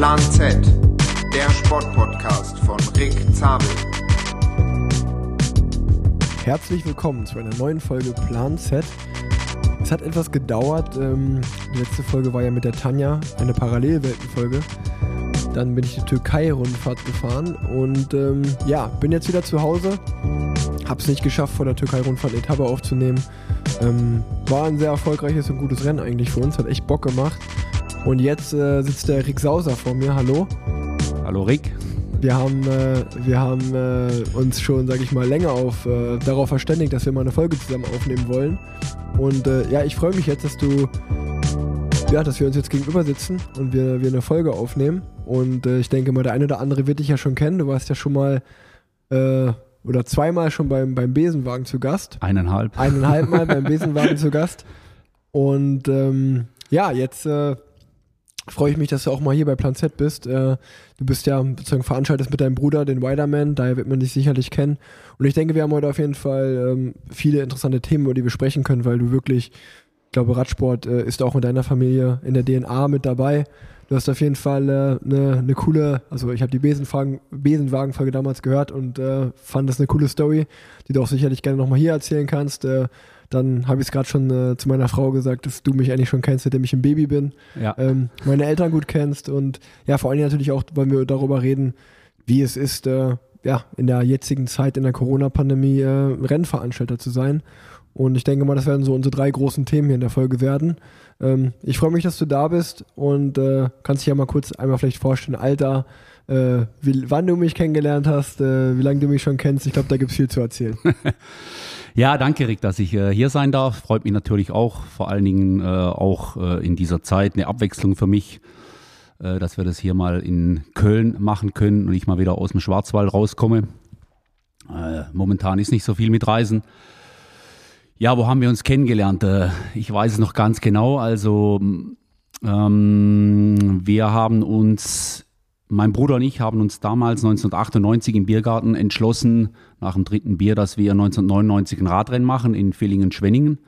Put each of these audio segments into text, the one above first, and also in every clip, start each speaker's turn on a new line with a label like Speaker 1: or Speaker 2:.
Speaker 1: Plan Z, der Sportpodcast von Rick Zabel.
Speaker 2: Herzlich willkommen zu einer neuen Folge Plan Z. Es hat etwas gedauert. Ähm, die letzte Folge war ja mit der Tanja, eine Parallelweltenfolge. Dann bin ich die Türkei-Rundfahrt gefahren und ähm, ja, bin jetzt wieder zu Hause. Hab's nicht geschafft, vor der Türkei-Rundfahrt Etappe aufzunehmen. Ähm, war ein sehr erfolgreiches und gutes Rennen eigentlich für uns, hat echt Bock gemacht. Und jetzt äh, sitzt der Rick Sauser vor mir. Hallo.
Speaker 3: Hallo Rick.
Speaker 2: Wir haben, äh, wir haben äh, uns schon, sag ich mal, länger auf, äh, darauf verständigt, dass wir mal eine Folge zusammen aufnehmen wollen. Und äh, ja, ich freue mich jetzt, dass du, ja, dass wir uns jetzt gegenüber sitzen und wir, wir eine Folge aufnehmen. Und äh, ich denke mal, der eine oder andere wird dich ja schon kennen. Du warst ja schon mal oder zweimal schon beim, beim Besenwagen zu Gast.
Speaker 3: Eineinhalb.
Speaker 2: Eineinhalb Mal beim Besenwagen zu Gast. Und ähm, ja, jetzt äh, freue ich mich, dass du auch mal hier bei Plan Z bist. Äh, du bist ja sozusagen veranstaltet mit deinem Bruder, den Widerman, daher wird man dich sicherlich kennen. Und ich denke, wir haben heute auf jeden Fall ähm, viele interessante Themen, über die wir sprechen können, weil du wirklich, ich glaube, Radsport äh, ist auch in deiner Familie in der DNA mit dabei. Du hast auf jeden Fall äh, eine, eine coole, also ich habe die Besenwagen-Folge damals gehört und fand das eine coole Story, die du auch sicherlich gerne nochmal hier erzählen kannst. Dann habe ich es gerade schon äh, zu meiner Frau gesagt, dass du mich eigentlich schon kennst, seitdem ich ein Baby bin.
Speaker 3: Ja.
Speaker 2: Ähm, meine Eltern gut kennst und ja, vor allem natürlich auch, wollen wir darüber reden, wie es ist, äh, ja, in der jetzigen Zeit in der Corona-Pandemie äh, Rennveranstalter zu sein. Und ich denke mal, das werden so unsere drei großen Themen hier in der Folge werden. Ähm, ich freue mich, dass du da bist und äh, kannst dich ja mal kurz einmal vielleicht vorstellen, Alter, äh, wie, wann du mich kennengelernt hast, äh, wie lange du mich schon kennst. Ich glaube, da gibt es viel zu erzählen.
Speaker 3: ja, danke Rick, dass ich äh, hier sein darf. Freut mich natürlich auch, vor allen Dingen äh, auch äh, in dieser Zeit eine Abwechslung für mich, dass wir das hier mal in Köln machen können und ich mal wieder aus dem Schwarzwald rauskomme. momentan ist nicht so viel mit Reisen. Ja, wo haben wir uns kennengelernt? Äh, ich weiß es noch ganz genau. Also ähm, wir haben uns, mein Bruder und ich haben uns damals 1998 im Biergarten entschlossen, nach dem dritten Bier, dass wir 1999 ein Radrennen machen in Villingen-Schwenningen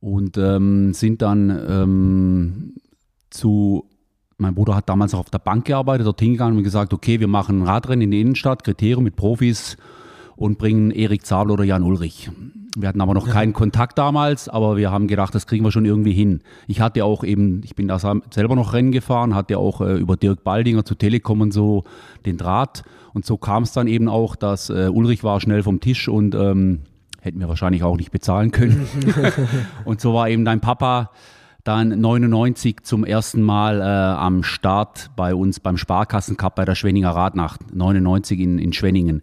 Speaker 3: und ähm, sind dann ähm, zu mein Bruder hat damals auch auf der Bank gearbeitet, dort hingegangen und gesagt, okay, wir machen ein Radrennen in der Innenstadt, Kriterium mit Profis und bringen Erik Zabel oder Jan Ulrich. Wir hatten aber noch ja. keinen Kontakt damals, aber wir haben gedacht, das kriegen wir schon irgendwie hin. Ich hatte auch eben, ich bin da selber noch Rennen gefahren, hatte auch äh, über Dirk Baldinger zu Telekom und so den Draht. Und so kam es dann eben auch, dass äh, Ulrich war schnell vom Tisch und ähm, hätten wir wahrscheinlich auch nicht bezahlen können. und so war eben dein Papa dann 99 zum ersten Mal äh, am Start bei uns beim Sparkassencup bei der Schwenninger Radnacht, 99 in, in Schwenningen.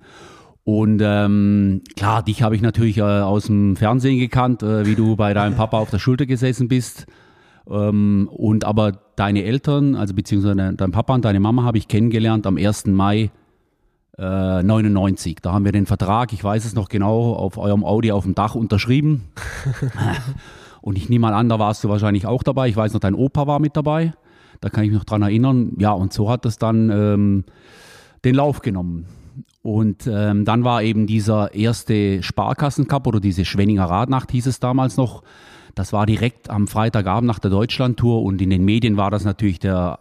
Speaker 3: Und ähm, klar, dich habe ich natürlich äh, aus dem Fernsehen gekannt, äh, wie du bei deinem Papa auf der Schulter gesessen bist. Ähm, und aber deine Eltern, also beziehungsweise dein Papa und deine Mama habe ich kennengelernt am 1. Mai äh, 99. Da haben wir den Vertrag, ich weiß es noch genau, auf eurem Audi auf dem Dach unterschrieben. und ich nehme mal an, da warst du wahrscheinlich auch dabei. Ich weiß noch, dein Opa war mit dabei. Da kann ich mich noch dran erinnern. Ja, und so hat es dann ähm, den Lauf genommen. Und ähm, dann war eben dieser erste Sparkassencup oder diese Schwenninger Radnacht hieß es damals noch. Das war direkt am Freitagabend nach der Deutschlandtour und in den Medien war das natürlich der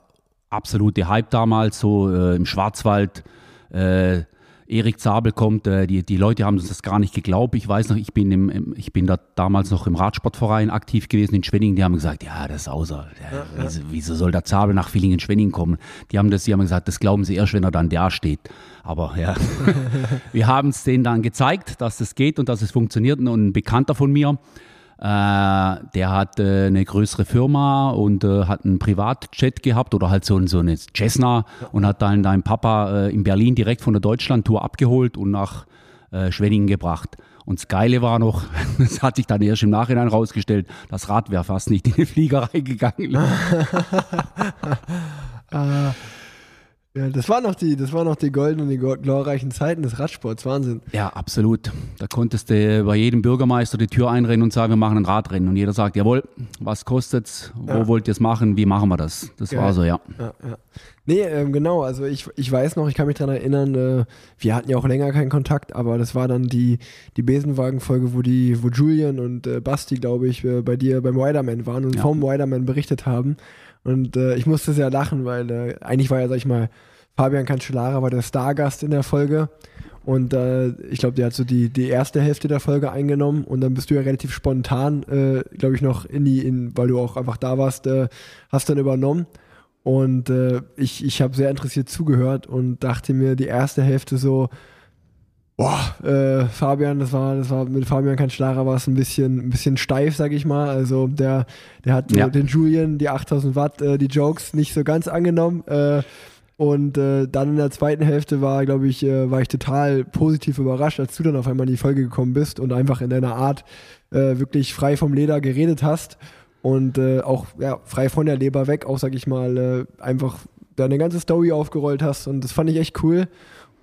Speaker 3: absolute Hype damals, so äh, im Schwarzwald. Äh, Erik Zabel kommt, äh, die, die Leute haben uns das gar nicht geglaubt. Ich weiß noch, ich bin, im, ich bin da damals noch im Radsportverein aktiv gewesen in Schwenningen. Die haben gesagt, ja, das ist außer, ja. Wieso, wieso, soll der Zabel nach Villingen-Schwenningen kommen? Die haben das, die haben gesagt, das glauben sie erst, wenn er dann da steht. Aber ja, wir haben es denen dann gezeigt, dass es geht und dass es funktioniert. Und ein Bekannter von mir, der hat äh, eine größere Firma und äh, hat einen Privatjet gehabt oder halt so, so eine Cessna und hat dann deinen Papa äh, in Berlin direkt von der Deutschlandtour abgeholt und nach äh, Schwenningen gebracht. Und das Geile war noch, das hat sich dann erst im Nachhinein rausgestellt, das Rad wäre fast nicht in die Fliegerei gegangen.
Speaker 2: ja, das war noch die, das war noch die goldenen, die glorreichen Zeiten des Radsports, Wahnsinn.
Speaker 3: Ja, absolut. Da konntest du bei jedem Bürgermeister die Tür einrennen und sagen, wir machen ein Radrennen. Und jeder sagt, jawohl, was kostet's? Wo ja. wollt ihr es machen? Wie machen wir das? Das Geil. war so, ja. ja, ja.
Speaker 2: Nee, ähm, genau, also ich, ich weiß noch, ich kann mich daran erinnern, äh, wir hatten ja auch länger keinen Kontakt, aber das war dann die, die Besenwagen-Folge, wo die, wo Julian und äh, Basti, glaube ich, äh, bei dir beim Widerman waren und
Speaker 3: Ja.
Speaker 2: vom Widerman berichtet haben. Und äh, ich musste sehr lachen, weil äh, eigentlich war ja, sag ich mal, Fabian Cancellara war der Stargast in der Folge. Und äh, ich glaube, der hat so die, die erste Hälfte der Folge eingenommen und dann bist du ja relativ spontan, äh, glaube ich, noch in die, in, weil du auch einfach da warst, äh, hast dann übernommen. Und äh, ich, ich habe sehr interessiert zugehört und dachte mir die erste Hälfte so, boah, äh, Fabian, das war, das war mit Fabian Cancellara war es ein bisschen, ein bisschen steif, sag ich mal. Also der, der hat
Speaker 3: Ja.
Speaker 2: den Julian, die 8000 Watt, äh, die Jokes nicht so ganz angenommen. Und äh, dann in der zweiten Hälfte war, glaube ich, äh, war ich total positiv überrascht, als du dann auf einmal in die Folge gekommen bist und einfach in deiner Art äh, wirklich frei vom Leder geredet hast und äh, auch ja, frei von der Leber weg, auch sag ich mal, äh, einfach deine ganze Story aufgerollt hast. Und das fand ich echt cool.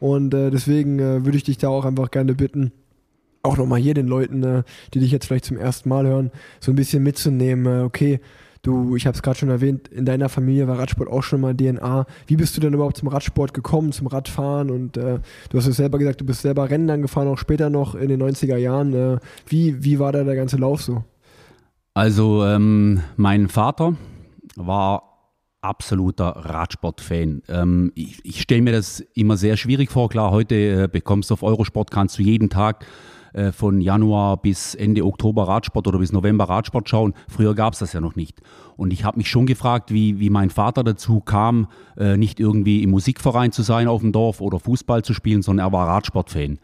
Speaker 2: Und äh, deswegen äh, würde ich dich da auch einfach gerne bitten, auch nochmal hier den Leuten, äh, die dich jetzt vielleicht zum ersten Mal hören, so ein bisschen mitzunehmen, äh, okay, du, ich habe es gerade schon erwähnt, in deiner Familie war Radsport auch schon mal DNA. Wie bist du denn überhaupt zum Radsport gekommen, zum Radfahren? Und äh, du hast es selber gesagt, du bist selber Rennen dann gefahren, auch später noch in den 90er Jahren. Äh, wie, wie war da der ganze Lauf so?
Speaker 3: Also ähm, mein Vater war absoluter Radsport-Fan. Ähm, ich ich stelle mir das immer sehr schwierig vor. Klar, heute äh, bekommst du auf Eurosport, kannst du jeden Tag äh, von Januar bis Ende Oktober Radsport oder bis November Radsport schauen. Früher gab es das ja noch nicht. Und ich habe mich schon gefragt, wie, wie mein Vater dazu kam, äh, nicht irgendwie im Musikverein zu sein auf dem Dorf oder Fußball zu spielen, sondern er war Radsport-Fan.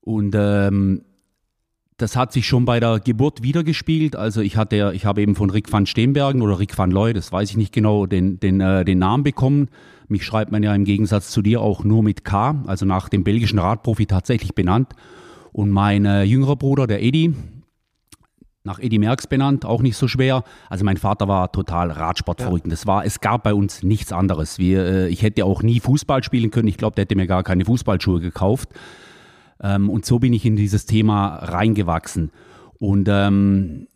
Speaker 3: Und ähm, das hat sich schon bei der Geburt wiedergespielt. Also ich hatte, ich habe eben von Rick van Steenbergen oder Rick van Looy, das weiß ich nicht genau, den, den, äh, den Namen bekommen. Mich schreibt man ja im Gegensatz zu dir auch nur mit K, also nach dem belgischen Radprofi tatsächlich benannt. Und mein äh, jüngerer Bruder, der Edi, nach Edi Merckx benannt, auch nicht so schwer. Also mein Vater war total Radsportverrückt. Und Das war, es gab bei uns nichts anderes. Wir, äh, ich hätte auch nie Fußball spielen können. Ich glaube, der hätte mir gar keine Fußballschuhe gekauft. Ähm, und so bin ich in dieses Thema reingewachsen. Und ähm,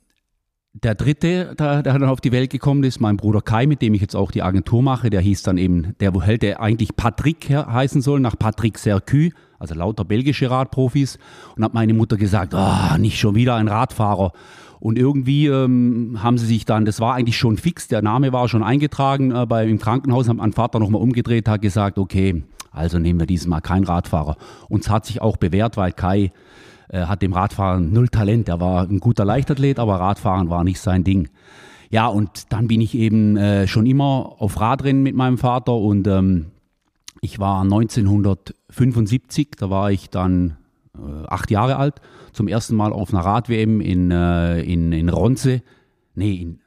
Speaker 3: der dritte, der, der dann auf die Welt gekommen ist, mein Bruder Kai, mit dem ich jetzt auch die Agentur mache, der hieß dann eben, der hätte eigentlich Patrick he- heißen sollen, nach Patrick Sercu, also lauter belgische Radprofis. Und hat meine Mutter gesagt, ah, nicht schon wieder ein Radfahrer. Und irgendwie ähm, haben sie sich dann, das war eigentlich schon fix, der Name war schon eingetragen äh, bei, im Krankenhaus, hat mein Vater nochmal umgedreht, hat gesagt, okay, also nehmen wir dieses Mal keinen Radfahrer. Und es hat sich auch bewährt, weil Kai äh, hat dem Radfahren null Talent. Er war ein guter Leichtathlet, aber Radfahren war nicht sein Ding. Ja, und dann bin ich eben äh, schon immer auf Radrennen mit meinem Vater und ähm, ich war 1975, da war ich dann äh, acht Jahre alt, zum ersten Mal auf einer Rad-WM in, äh, in, in Ronse. Nee, in,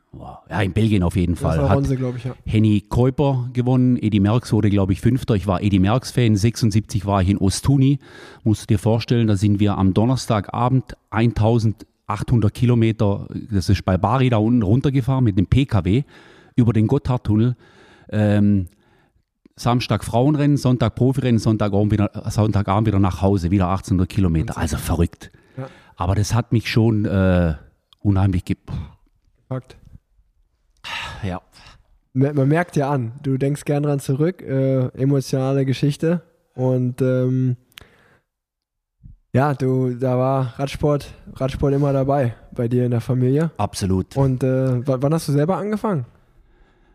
Speaker 3: ja, in Belgien auf jeden
Speaker 2: Das
Speaker 3: Fall.
Speaker 2: war
Speaker 3: Hat-
Speaker 2: Ronse, glaube ich, ja.
Speaker 3: Henny Kuiper gewonnen, Edi Merckx wurde, glaube ich, Fünfter. Ich war Edi Merckx-Fan. 76 war ich in Ostuni. Musst du dir vorstellen, da sind wir am Donnerstagabend 1800 Kilometer, das ist bei Bari da unten runtergefahren mit dem PKW über den Gotthardtunnel. Ähm, Samstag Frauenrennen, Sonntag Profirennen, Sonntagabend wieder, Sonntagabend wieder nach Hause, wieder 1800 Kilometer. Also verrückt.
Speaker 2: Ja.
Speaker 3: Aber das hat mich schon äh, unheimlich ge
Speaker 2: Fakt.
Speaker 3: ja.
Speaker 2: Man merkt ja an, du denkst gern dran zurück, äh, emotionale Geschichte und ähm, ja, du, da war Radsport, Radsport immer dabei bei dir in der Familie.
Speaker 3: absolut.
Speaker 2: Und äh, wann hast du selber angefangen?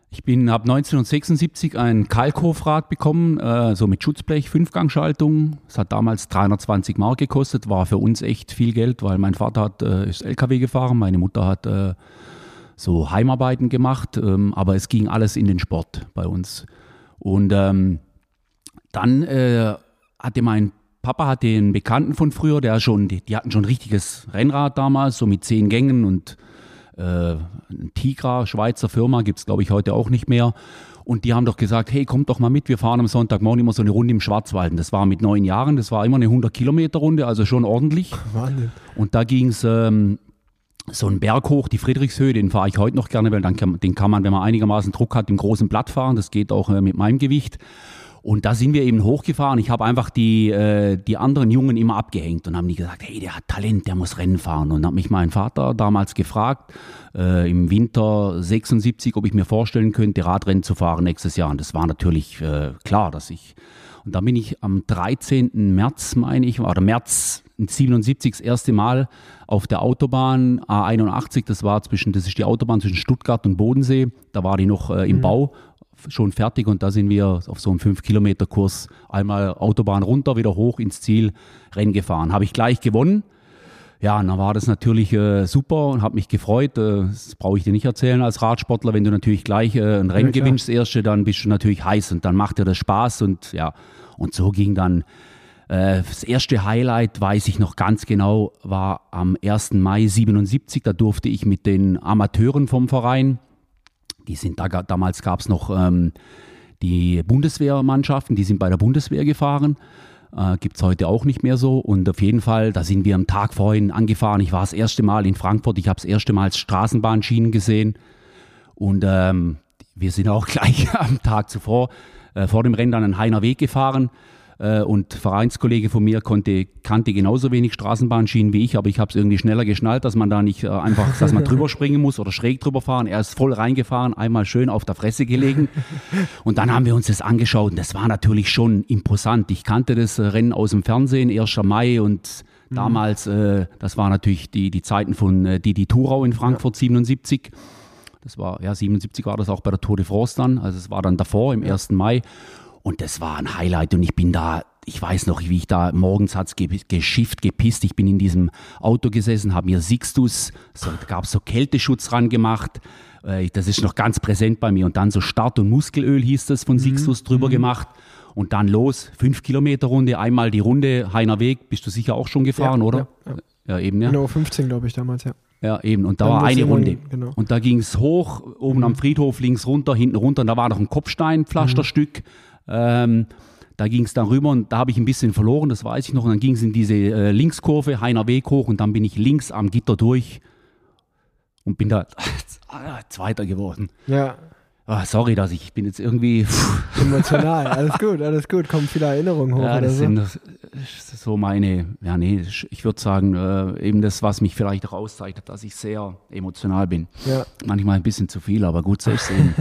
Speaker 3: Ich bin ab 1976 ein Kalkhofrad bekommen, äh, so mit Schutzblech, Fünfgangschaltung. Es hat damals 320 Mark gekostet, war für uns echt viel Geld, weil mein Vater hat, äh, ist LKW gefahren, meine Mutter hat äh, so Heimarbeiten gemacht, ähm, aber es ging alles in den Sport bei uns. Und ähm, dann äh, hatte mein Papa hatte einen Bekannten von früher, der schon, die, die hatten schon ein richtiges Rennrad damals, so mit zehn Gängen und äh, Tigra, Schweizer Firma, gibt es glaube ich heute auch nicht mehr. Und die haben doch gesagt, hey, kommt doch mal mit, wir fahren am Sonntagmorgen immer so eine Runde im Schwarzwald. Und das war mit neun Jahren, das war immer eine 100 Kilometer Runde, also schon ordentlich.
Speaker 2: Wahnsinn.
Speaker 3: Und da ging es ähm, so einen Berg hoch, die Friedrichshöhe, den fahre ich heute noch gerne, weil dann kann, den kann man, wenn man einigermaßen Druck hat, im großen Blatt fahren. Das geht auch äh, mit meinem Gewicht. Und da sind wir eben hochgefahren. Ich habe einfach die, äh, die anderen Jungen immer abgehängt und haben die gesagt, hey, der hat Talent, der muss Rennen fahren. Und hat mich mein Vater damals gefragt, äh, im Winter 76, ob ich mir vorstellen könnte, Radrennen zu fahren nächstes Jahr. Und das war natürlich äh, klar, dass ich. Und da bin ich am 13. März, meine ich, oder März 77 das erste Mal auf der Autobahn A81, das war zwischen, das ist die Autobahn zwischen Stuttgart und Bodensee, da war die noch äh, im mhm. Bau schon fertig und da sind wir auf so einem 5-Kilometer-Kurs einmal Autobahn runter, wieder hoch ins Ziel, Rennen gefahren. Habe ich gleich gewonnen. Ja, und dann war das natürlich äh, super und habe mich gefreut. Äh, das brauche ich dir nicht erzählen als Radsportler. Wenn du natürlich gleich äh, ein Rennen ja, gewinnst, erste, dann bist du natürlich heiß und dann macht dir das Spaß und ja. Und so ging dann äh, das erste Highlight, weiß ich noch ganz genau, war am 1. Mai 77. Da durfte ich mit den Amateuren vom Verein die sind da, damals gab es noch ähm, die Bundeswehrmannschaften, die sind bei der Bundeswehr gefahren. Äh, Gibt es heute auch nicht mehr so. Und auf jeden Fall, da sind wir am Tag vorhin angefahren. Ich war das erste Mal in Frankfurt. Ich habe das erste Mal Straßenbahnschienen gesehen. Und ähm, wir sind auch gleich am Tag zuvor äh, vor dem Rennen dann einen Heiner Weg gefahren. Äh, und Vereinskollege von mir konnte, kannte genauso wenig Straßenbahnschienen wie ich, aber ich habe es irgendwie schneller geschnallt, dass man da nicht äh, einfach, dass man drüber springen muss oder schräg drüber fahren. Er ist voll reingefahren, einmal schön auf der Fresse gelegen. Und dann haben wir uns das angeschaut und das war natürlich schon imposant. Ich kannte das Rennen aus dem Fernsehen, 1. Mai und mhm. damals, äh, das war natürlich die, die Zeiten von äh, Didi Thurau in Frankfurt ja. 77. Das war, ja, 77 war das auch bei der Tour de France dann. Also es war dann davor, im ja. 1. Mai. Und das war ein Highlight und ich bin da, ich weiß noch, wie ich da morgens hat's geschifft, gepisst. Ich bin in diesem Auto gesessen, habe mir Sixtus, so, da gab es so Kälteschutz ran gemacht. Äh, das ist noch ganz präsent bei mir. Und dann so Start- und Muskelöl hieß das von Sixtus mhm. drüber mhm. gemacht. Und dann los, fünf Kilometer Runde, einmal die Runde, Heiner Weg, bist du sicher auch schon gefahren,
Speaker 2: ja,
Speaker 3: oder?
Speaker 2: Ja, ja. ja, eben, ja. Genau, 15, glaube ich, damals, ja.
Speaker 3: Ja, eben. Und da Dann war eine Runde. Genau. Und da ging es hoch, oben mhm. am Friedhof, links runter, hinten runter. Und da war noch ein Kopfsteinpflasterstück. Mhm. Ähm, da ging es dann rüber und da habe ich ein bisschen verloren, das weiß ich noch. Und dann ging es in diese äh, Linkskurve, Heiner Weg hoch und dann bin ich links am Gitter durch und bin da Zweiter geworden.
Speaker 2: Ja.
Speaker 3: Oh, sorry, dass ich, ich bin jetzt irgendwie.
Speaker 2: Pff. Emotional, alles gut, alles gut. Kommen viele Erinnerungen hoch.
Speaker 3: Ja, das so. sind so meine, ja, nee, ich würde sagen, äh, eben das, was mich vielleicht auch auszeichnet, dass ich sehr emotional bin. Ja. Manchmal ein bisschen zu viel, aber gut, so ist es eben.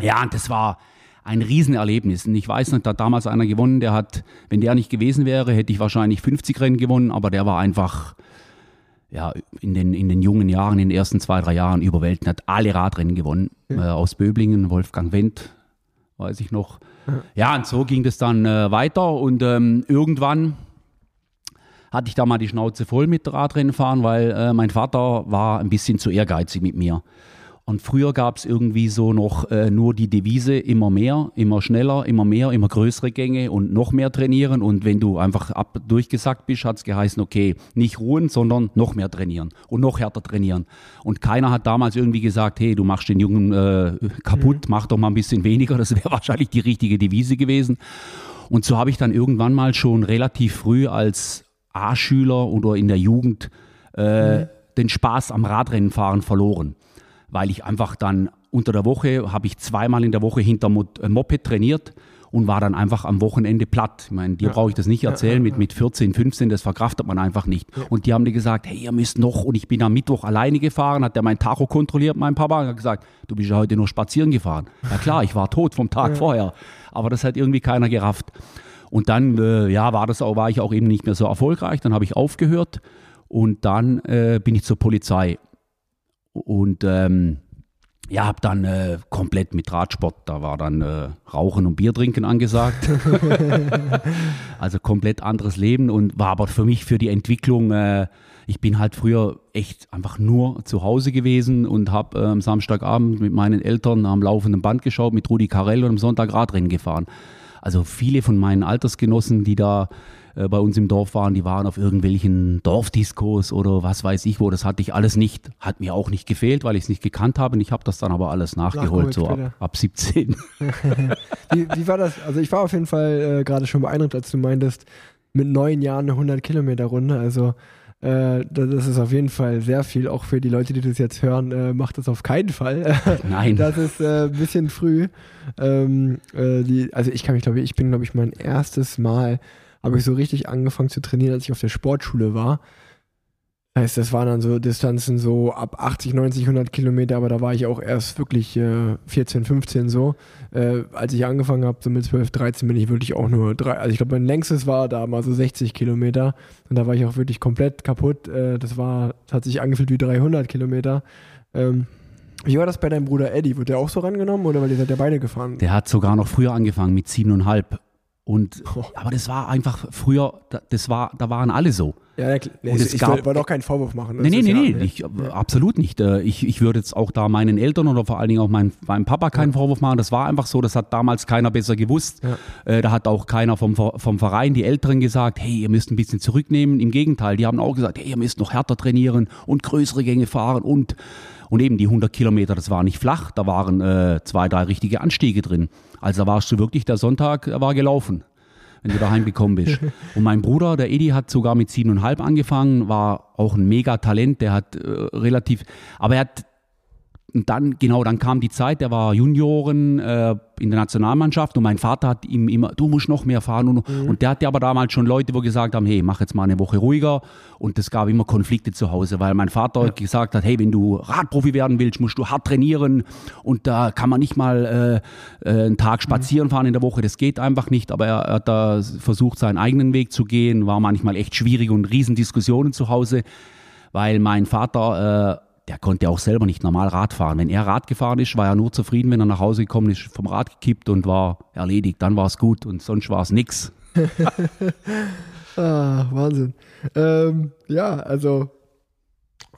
Speaker 3: ja, und das war, ein Riesenerlebnis. Und ich weiß noch, da hat damals einer gewonnen, der hat, wenn der nicht gewesen wäre, hätte ich wahrscheinlich 50 Rennen gewonnen, aber der war einfach, ja, in den, in den jungen Jahren, in den ersten zwei, drei Jahren überwältigend, hat alle Radrennen gewonnen. Ja. Äh, aus Böblingen, Wolfgang Wendt, weiß ich noch. Ja, ja und so ging das dann äh, weiter und ähm, irgendwann hatte ich da mal die Schnauze voll mit Radrennen fahren, weil äh, mein Vater war ein bisschen zu ehrgeizig mit mir. Und früher gab es irgendwie so noch äh, nur die Devise immer mehr, immer schneller, immer mehr, immer größere Gänge und noch mehr trainieren. Und wenn du einfach ab durchgesackt bist, hat es geheißen, okay, nicht ruhen, sondern noch mehr trainieren und noch härter trainieren. Und keiner hat damals irgendwie gesagt, hey, du machst den Jungen äh, kaputt, mhm. mach doch mal ein bisschen weniger. Das wäre wahrscheinlich die richtige Devise gewesen. Und so habe ich dann irgendwann mal schon relativ früh als A-Schüler oder in der Jugend äh, mhm. den Spaß am Radrennenfahren verloren weil ich einfach dann unter der Woche, habe ich zweimal in der Woche hinter äh, Moped trainiert und war dann einfach am Wochenende platt. Ich meine, dir ja. brauche ich das nicht erzählen, mit, mit 14, 15, das verkraftet man einfach nicht. Ja. Und die haben dir gesagt, hey, ihr müsst noch, und ich bin am Mittwoch alleine gefahren, hat der mein Tacho kontrolliert, mein Papa, und hat gesagt, du bist ja heute nur spazieren gefahren. Ja klar, ich war tot vom Tag ja. vorher, aber das hat irgendwie keiner gerafft. Und dann, äh, ja, war das auch, war ich auch eben nicht mehr so erfolgreich, dann habe ich aufgehört und dann äh, bin ich zur Polizei und ähm, ja, habe dann äh, komplett mit Radsport, da war dann äh, Rauchen und Bier trinken angesagt. also komplett anderes Leben und war aber für mich für die Entwicklung, äh, ich bin halt früher echt einfach nur zu Hause gewesen und habe äh, am Samstagabend mit meinen Eltern am laufenden Band geschaut, mit Rudi Carell und am Sonntag Radrennen gefahren. Also viele von meinen Altersgenossen, die da äh, bei uns im Dorf waren, die waren auf irgendwelchen Dorfdiskos oder was weiß ich wo. Das hatte ich alles nicht, hat mir auch nicht gefehlt, weil ich es nicht gekannt habe. Und ich habe das dann aber alles nachgeholt, so ab, ab 17.
Speaker 2: wie, wie, war das? Also ich war auf jeden Fall äh, gerade schon beeindruckt, als du meintest, mit neun Jahren eine 100 Kilometer Runde. Also Äh, das ist auf jeden Fall sehr viel, auch für die Leute, die das jetzt hören, äh, macht das auf keinen Fall.
Speaker 3: Nein.
Speaker 2: Das ist äh, ein bisschen früh. Ähm, äh, die, also ich kann mich, glaube ich, ich bin, glaube ich, mein erstes Mal, habe ich so richtig angefangen zu trainieren, als ich auf der Sportschule war. Heißt, das waren dann so Distanzen so ab 80, 90, 100 Kilometer, aber da war ich auch erst wirklich äh, 14, 15 so. Äh, als ich angefangen habe, so mit 12, 13 bin ich wirklich auch nur drei, also ich glaube mein längstes war da mal so 60 Kilometer und da war ich auch wirklich komplett kaputt. Äh, das war, das hat sich angefühlt wie 300 Kilometer. Ähm, wie war das bei deinem Bruder Eddie? Wird der auch so rangenommen oder weil ihr seid ja beide gefahren?
Speaker 3: Der hat sogar noch früher angefangen mit siebeneinhalb. Und,
Speaker 2: Oh.
Speaker 3: aber das war einfach früher, da- das war, da waren alle so.
Speaker 2: Ja, ja, klar. nee,
Speaker 3: Und
Speaker 2: ich,
Speaker 3: es
Speaker 2: ich
Speaker 3: gab-
Speaker 2: wollte auch keinen Vorwurf machen.
Speaker 3: Nee, nee, nee,
Speaker 2: ja-
Speaker 3: nee, ich, äh, absolut nicht. Äh, Ich, ich würde jetzt auch da meinen Eltern oder vor allen Dingen auch mein, meinem Papa keinen Vorwurf machen. Das war einfach so, das hat damals keiner besser gewusst.
Speaker 2: Ja.
Speaker 3: Äh, Da hat auch keiner vom, vom Verein, die Älteren gesagt, hey, ihr müsst ein bisschen zurücknehmen. Im Gegenteil, die haben auch gesagt, hey, ihr müsst noch härter trainieren und größere Gänge fahren und, und eben die 100 Kilometer, das war nicht flach, da waren äh, zwei, drei richtige Anstiege drin. Also da warst du wirklich, der Sonntag war gelaufen wenn du daheim gekommen bist. Und mein Bruder, der Edi, hat sogar mit siebeneinhalb angefangen, war auch ein Mega-Talent, der hat äh, relativ, aber er hat, und dann, genau, dann kam die Zeit, der war Junioren äh, in der Nationalmannschaft und mein Vater hat ihm immer, du musst noch mehr fahren. Und, und der hatte aber damals schon Leute, wo gesagt haben, hey, mach jetzt mal eine Woche ruhiger. Und es gab immer Konflikte zu Hause, weil mein Vater gesagt hat, hey, wenn du Radprofi werden willst, musst du hart trainieren. Und da kann man nicht mal äh, äh, einen Tag spazieren fahren in der Woche, das geht einfach nicht. Aber er, er hat da versucht, seinen eigenen Weg zu gehen, war manchmal echt schwierig und Riesendiskussionen zu Hause, weil mein Vater... Äh, der konnte auch selber nicht normal Rad fahren. Wenn er Rad gefahren ist, war er nur zufrieden, wenn er nach Hause gekommen ist, vom Rad gekippt und war erledigt. Dann war es gut und sonst war es nix.
Speaker 2: Ah, Wahnsinn. Ähm, ja, also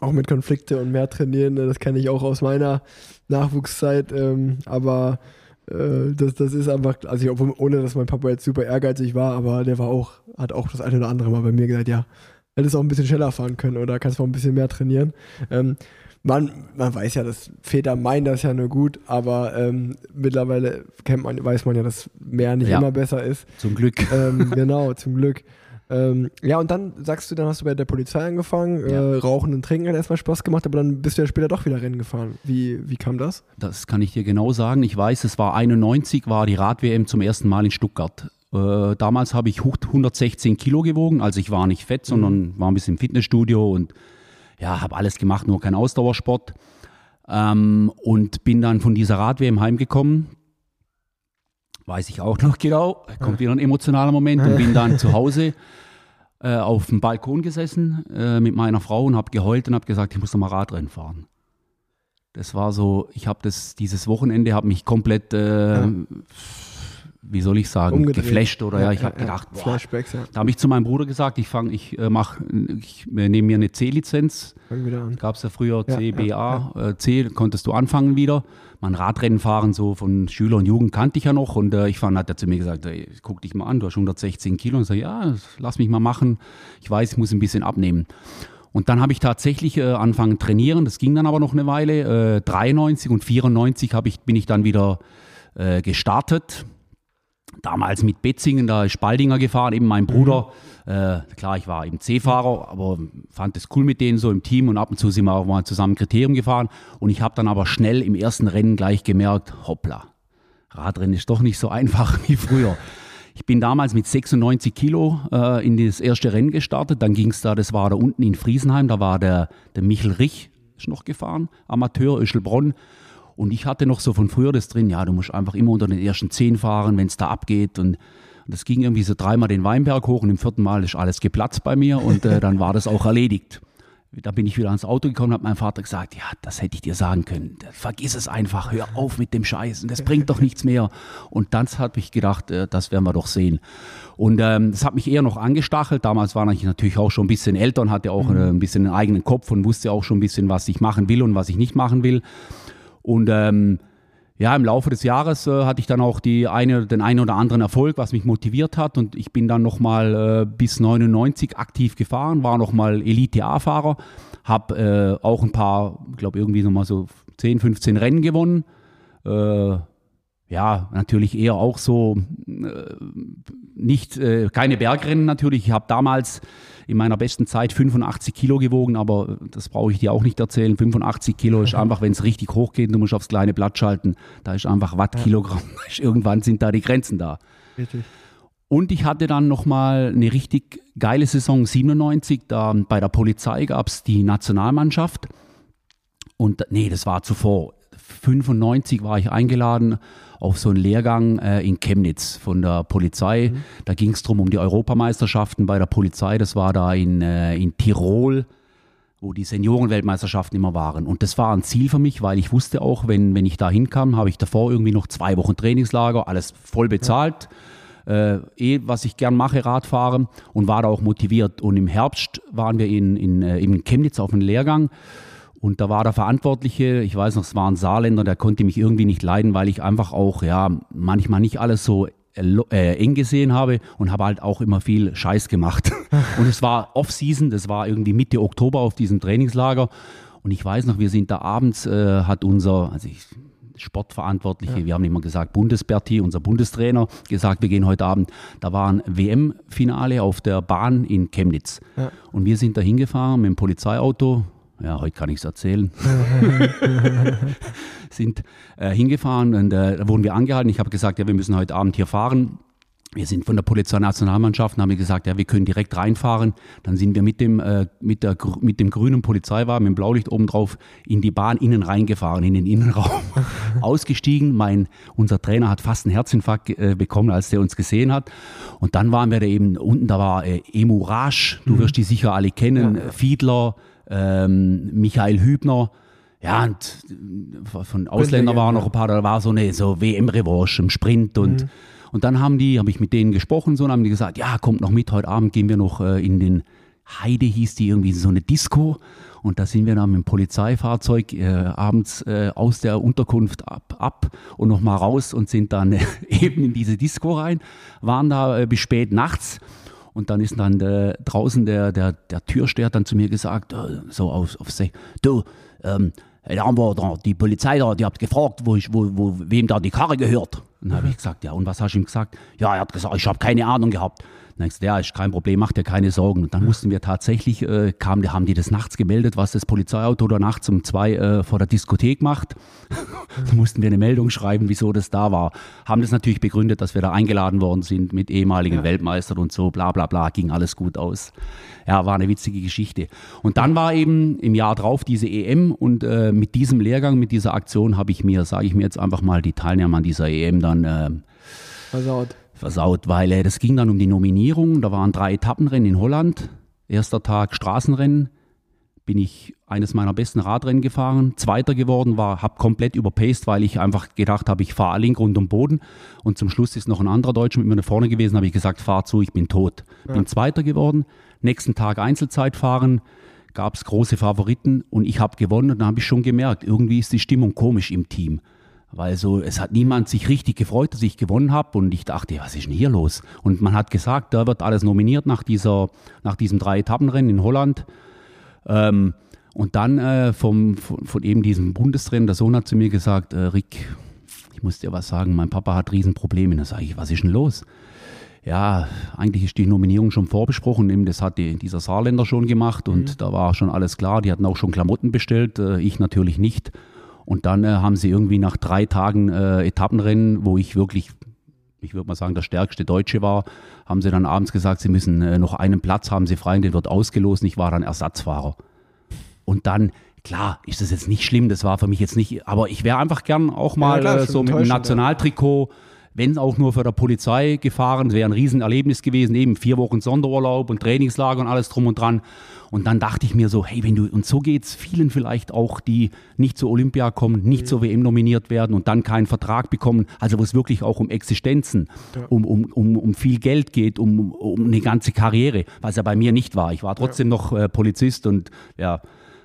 Speaker 2: auch mit Konflikte und mehr trainieren, ne, das kenne ich auch aus meiner Nachwuchszeit. Ähm, aber äh, das, das ist einfach, also ich, obwohl, ohne dass mein Papa jetzt super ehrgeizig war, aber der war auch, hat auch das eine oder andere Mal bei mir gesagt, ja, hättest auch ein bisschen schneller fahren können oder kannst auch ein bisschen mehr trainieren. Ähm, man, man weiß ja, dass Väter meinen das ja nur gut, aber ähm, mittlerweile kennt man, weiß man ja, dass mehr nicht
Speaker 3: Ja.
Speaker 2: immer besser ist.
Speaker 3: Zum Glück.
Speaker 2: Ähm, genau, zum Glück. Ähm, ja, und dann sagst du, dann hast du bei der Polizei angefangen,
Speaker 3: Ja.
Speaker 2: äh, Rauchen und Trinken hat erstmal Spaß gemacht, aber dann bist du ja später doch wieder Rennen gefahren. Wie, wie kam das?
Speaker 3: Das kann ich dir genau sagen. Ich weiß, es war 91, war die Rad-WM zum ersten Mal in Stuttgart. Äh, damals habe ich hoch- 116 Kilo gewogen, also ich war nicht fett, sondern war ein bisschen im Fitnessstudio und ja, habe alles gemacht, nur kein Ausdauersport. Ähm, und bin dann von dieser Rad-WM heimgekommen. Weiß ich auch noch genau. Kommt wieder ein emotionaler Moment und bin dann zu Hause äh, auf dem Balkon gesessen äh, mit meiner Frau und habe geheult und habe gesagt, ich muss noch mal Radrennen fahren. Das war so, ich habe das dieses Wochenende habe mich komplett, äh, wie soll ich sagen,
Speaker 2: Umgedreht.
Speaker 3: geflasht oder ja, ich habe gedacht, boah,
Speaker 2: Flashbacks, ja.
Speaker 3: da habe ich zu meinem Bruder gesagt, ich fange, ich äh, mach, ich äh, nehme mir eine C-Lizenz. Gab es ja früher
Speaker 2: Ja,
Speaker 3: C, B, A, Äh, C, konntest du anfangen wieder. Mein Radrennen fahren so von Schüler und Jugend kannte ich ja noch und äh, ich fand, hat er zu mir gesagt, ey, guck dich mal an, du hast 116 Kilo und ich sage, ja, lass mich mal machen. Ich weiß, ich muss ein bisschen abnehmen. Und dann habe ich tatsächlich äh, angefangen trainieren. Das ging dann aber noch eine Weile. Äh, 93 und 94 hab ich, bin ich dann wieder äh, gestartet. Damals mit Betzingen, da ist Spaldinger gefahren, eben mein Bruder. Äh, klar, ich war eben C-Fahrer, aber fand es cool mit denen so im Team und ab und zu sind wir auch mal zusammen Kriterium gefahren. Und ich habe dann aber schnell im ersten Rennen gleich gemerkt, hoppla, Radrennen ist doch nicht so einfach wie früher. Ich bin damals mit 96 Kilo äh, in das erste Rennen gestartet. Dann ging es da, das war da unten in Friesenheim, da war der, der Michel Rich ist noch gefahren, Amateur, Öschelbronn. Und ich hatte noch so von früher das drin, ja, du musst einfach immer unter den ersten zehn fahren, wenn es da abgeht. Und, und das ging irgendwie so dreimal den Weinberg hoch und im vierten Mal ist alles geplatzt bei mir und äh, dann war das auch erledigt. Da bin ich wieder ans Auto gekommen und hat mein Vater gesagt, ja, das hätte ich dir sagen können. Vergiss es einfach, hör auf mit dem Scheiß, das bringt doch nichts mehr. Und dann habe ich gedacht, äh, das werden wir doch sehen. Und ähm, das hat mich eher noch angestachelt. Damals war ich natürlich auch schon ein bisschen älter und hatte auch äh, ein bisschen einen eigenen Kopf und wusste auch schon ein bisschen, was ich machen will und was ich nicht machen will. Und ähm, ja, im Laufe des Jahres äh, hatte ich dann auch die eine, den einen oder anderen Erfolg, was mich motiviert hat. Und ich bin dann nochmal äh, bis 99 aktiv gefahren, war nochmal Elite-A-Fahrer, habe äh, auch ein paar, ich glaube irgendwie nochmal so 10, 15 Rennen gewonnen. Äh, ja, natürlich eher auch so äh, nicht äh, keine Bergrennen natürlich. Ich habe damals in meiner besten Zeit 85 Kilo gewogen, aber das brauche ich dir auch nicht erzählen. 85 Kilo ist einfach, wenn es richtig hoch geht, du musst aufs kleine Blatt schalten, da ist einfach Wattkilogramm. Ja. Irgendwann sind da die Grenzen da. Richtig. Und ich hatte dann nochmal eine richtig geile Saison 97. Da bei der Polizei gab es die Nationalmannschaft. Und nee, das war zuvor. 95 war ich eingeladen auf so einen Lehrgang äh, in Chemnitz von der Polizei. Mhm. Da ging es darum, um die Europameisterschaften bei der Polizei. Das war da in, äh, in Tirol, wo die Seniorenweltmeisterschaften immer waren. Und das war ein Ziel für mich, weil ich wusste auch, wenn, wenn ich da hinkam, habe ich davor irgendwie noch zwei Wochen Trainingslager, alles voll bezahlt. Ja. Äh, eh, was ich gern mache, Radfahren und war da auch motiviert. Und im Herbst waren wir in, in, äh, in Chemnitz auf einem Lehrgang und da war der Verantwortliche, ich weiß noch, es war ein Saarländer, der konnte mich irgendwie nicht leiden, weil ich einfach auch, ja, manchmal nicht alles so äh, eng gesehen habe und habe halt auch immer viel Scheiß gemacht. und es war Off-Season, das war irgendwie Mitte Oktober auf diesem Trainingslager. Und ich weiß noch, wir sind da abends, äh, hat unser, also ich, Sportverantwortliche, ja. wir haben immer gesagt Bundesberti, unser Bundestrainer, gesagt, wir gehen heute Abend. Da war ein WM-Finale auf der Bahn in Chemnitz. Ja. Und wir sind da hingefahren mit dem Polizeiauto, ja, heute kann ich es erzählen, sind äh, hingefahren und äh, da wurden wir angehalten. Ich habe gesagt, ja, wir müssen heute Abend hier fahren. Wir sind von der Polizei-Nationalmannschaft und haben gesagt, ja, wir können direkt reinfahren. Dann sind wir mit dem, äh, mit, der, mit dem grünen Polizeiwagen, mit dem Blaulicht oben drauf, in die Bahn innen reingefahren, in den Innenraum. Ausgestiegen. Mein, unser Trainer hat fast einen Herzinfarkt äh, bekommen, als der uns gesehen hat. Und dann waren wir da eben, unten da war äh, Emu Rasch, du mhm. wirst die sicher alle kennen, ja. Fiedler, ähm, Michael Hübner. Ja, und von Ausländern waren noch ein paar, da war so eine so WM-Revanche im Sprint und, mhm. und dann haben die, habe ich mit denen gesprochen so und haben die gesagt, ja, kommt noch mit, heute Abend gehen wir noch äh, in den Heide hieß die irgendwie so eine Disco und da sind wir dann mit dem Polizeifahrzeug äh, abends äh, aus der Unterkunft ab, ab und nochmal raus und sind dann äh, eben in diese Disco rein, waren da äh, bis spät nachts und dann ist dann der, draußen der, der, der Türsteher dann zu mir gesagt, äh, so auf, auf sich, du, ähm, da haben wir da, die Polizei da, die hat gefragt, wo ich, wo, wo, wem da die Karre gehört. Und dann habe ich gesagt, ja, und was hast du ihm gesagt? Ja, er hat gesagt, ich habe keine Ahnung gehabt. Dann ich gesagt, ja, ist kein Problem, mach dir keine Sorgen. Und dann mussten wir tatsächlich, äh, kam, haben die das nachts gemeldet, was das Polizeiauto da nachts um zwei äh, vor der Diskothek macht. da mussten wir eine Meldung schreiben, wieso das da war. Haben das natürlich begründet, dass wir da eingeladen worden sind mit ehemaligen ja. Weltmeistern und so, bla bla bla, ging alles gut aus. Ja, war eine witzige Geschichte. Und dann war eben im Jahr drauf diese EM und äh, mit diesem Lehrgang, mit dieser Aktion habe ich mir, sage ich mir jetzt einfach mal, die Teilnehmer an dieser EM dann äh, versaut versaut, weil äh, das ging dann um die Nominierung. Da waren drei Etappenrennen in Holland. Erster Tag Straßenrennen. Bin ich eines meiner besten Radrennen gefahren. Zweiter geworden war, habe komplett überpaced, weil ich einfach gedacht habe, ich fahre alle Grund um Boden. Und zum Schluss ist noch ein anderer Deutscher mit mir vorne gewesen, habe ich gesagt, fahr zu, ich bin tot. Ja. Bin Zweiter geworden. Nächsten Tag Einzelzeit fahren gab es große Favoriten und ich habe gewonnen und dann habe ich schon gemerkt, irgendwie ist die Stimmung komisch im Team. Weil so, es hat niemand sich richtig gefreut, dass ich gewonnen habe und ich dachte, was ist denn hier los? Und man hat gesagt, da wird alles nominiert nach, dieser, nach diesem Drei-Etappenrennen in Holland. Ähm, und dann äh, vom, von, von, eben diesem Bundesrennen, der Sohn hat zu mir gesagt, äh, Rick, ich muss dir was sagen, mein Papa hat Riesenprobleme. Da sage ich, was ist denn los? Ja, eigentlich ist die Nominierung schon vorbesprochen. Das hat die, dieser Saarländer schon gemacht und mhm. da war schon alles klar. Die hatten auch schon Klamotten bestellt, äh, ich natürlich nicht. Und dann äh, haben sie irgendwie nach drei Tagen äh, Etappenrennen, wo ich wirklich, ich würde mal sagen, der stärkste Deutsche war, haben sie dann abends gesagt, sie müssen äh, noch einen Platz haben, sie frei und der wird ausgelost. Ich war dann Ersatzfahrer. Und dann, klar, ist das jetzt nicht schlimm, das war für mich jetzt nicht, aber ich wäre einfach gern auch mal ja, klar, äh, so mit dem Nationaltrikot. Ja wenn auch nur für der Polizei gefahren. Es wäre ein Riesenerlebnis gewesen, eben vier Wochen Sonderurlaub und Trainingslager und alles drum und dran. Und dann dachte ich mir so, hey, wenn du, und so geht es vielen vielleicht auch, die nicht zur Olympia kommen, nicht mhm. zur WM nominiert werden und dann keinen Vertrag bekommen, also wo es wirklich auch um Existenzen, ja. um, um, um, um viel Geld geht, um, um eine ganze Karriere, was ja bei mir nicht war. Ich war trotzdem ja. noch äh, Polizist und ja,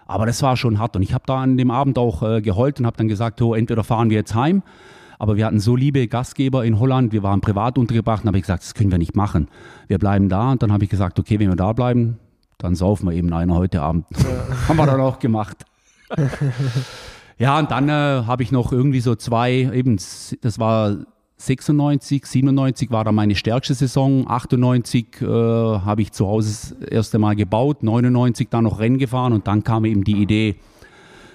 Speaker 3: aber das war schon hart. Und ich habe da an dem Abend auch äh, geheult und habe dann gesagt, oh, entweder fahren wir jetzt heim aber wir hatten so liebe Gastgeber in Holland, wir waren privat untergebracht und habe ich gesagt, das können wir nicht machen. Wir bleiben da und dann habe ich gesagt, okay, wenn wir da bleiben, dann saufen wir eben einer heute Abend. Ja. Haben wir dann auch gemacht. Ja, und dann äh, habe ich noch irgendwie so zwei, eben, das war 96, 97 war da meine stärkste Saison, 98 äh, habe ich zu Hause das erste Mal gebaut, 99 dann noch Rennen gefahren und dann kam eben die Idee,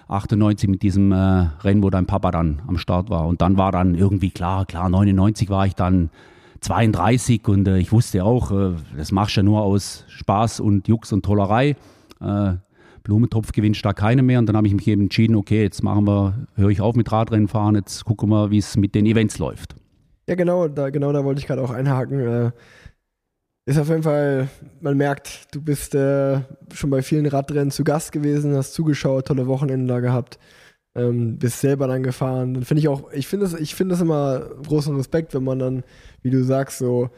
Speaker 3: 98 mit diesem äh, Rennen, wo dein Papa dann am Start war. Und dann war dann irgendwie klar, klar, 99 war ich dann 32 und äh, ich wusste auch, äh, das machst du ja nur aus Spaß und Jux und Tollerei. Äh, Blumentopf gewinnt da keine mehr. Und dann habe ich mich eben entschieden, okay, jetzt machen wir, höre ich auf mit Radrennen fahren, jetzt gucken wir, wie es mit den Events läuft.
Speaker 2: Ja, genau, da, genau da wollte ich gerade auch einhaken. Ist auf jeden Fall, man merkt, du bist äh, schon bei vielen Radrennen zu Gast gewesen, hast zugeschaut, tolle Wochenenden da gehabt, ähm, bist selber dann gefahren. Dann finde ich auch, ich finde es, ich immer großen Respekt, wenn man dann, wie du sagst, so,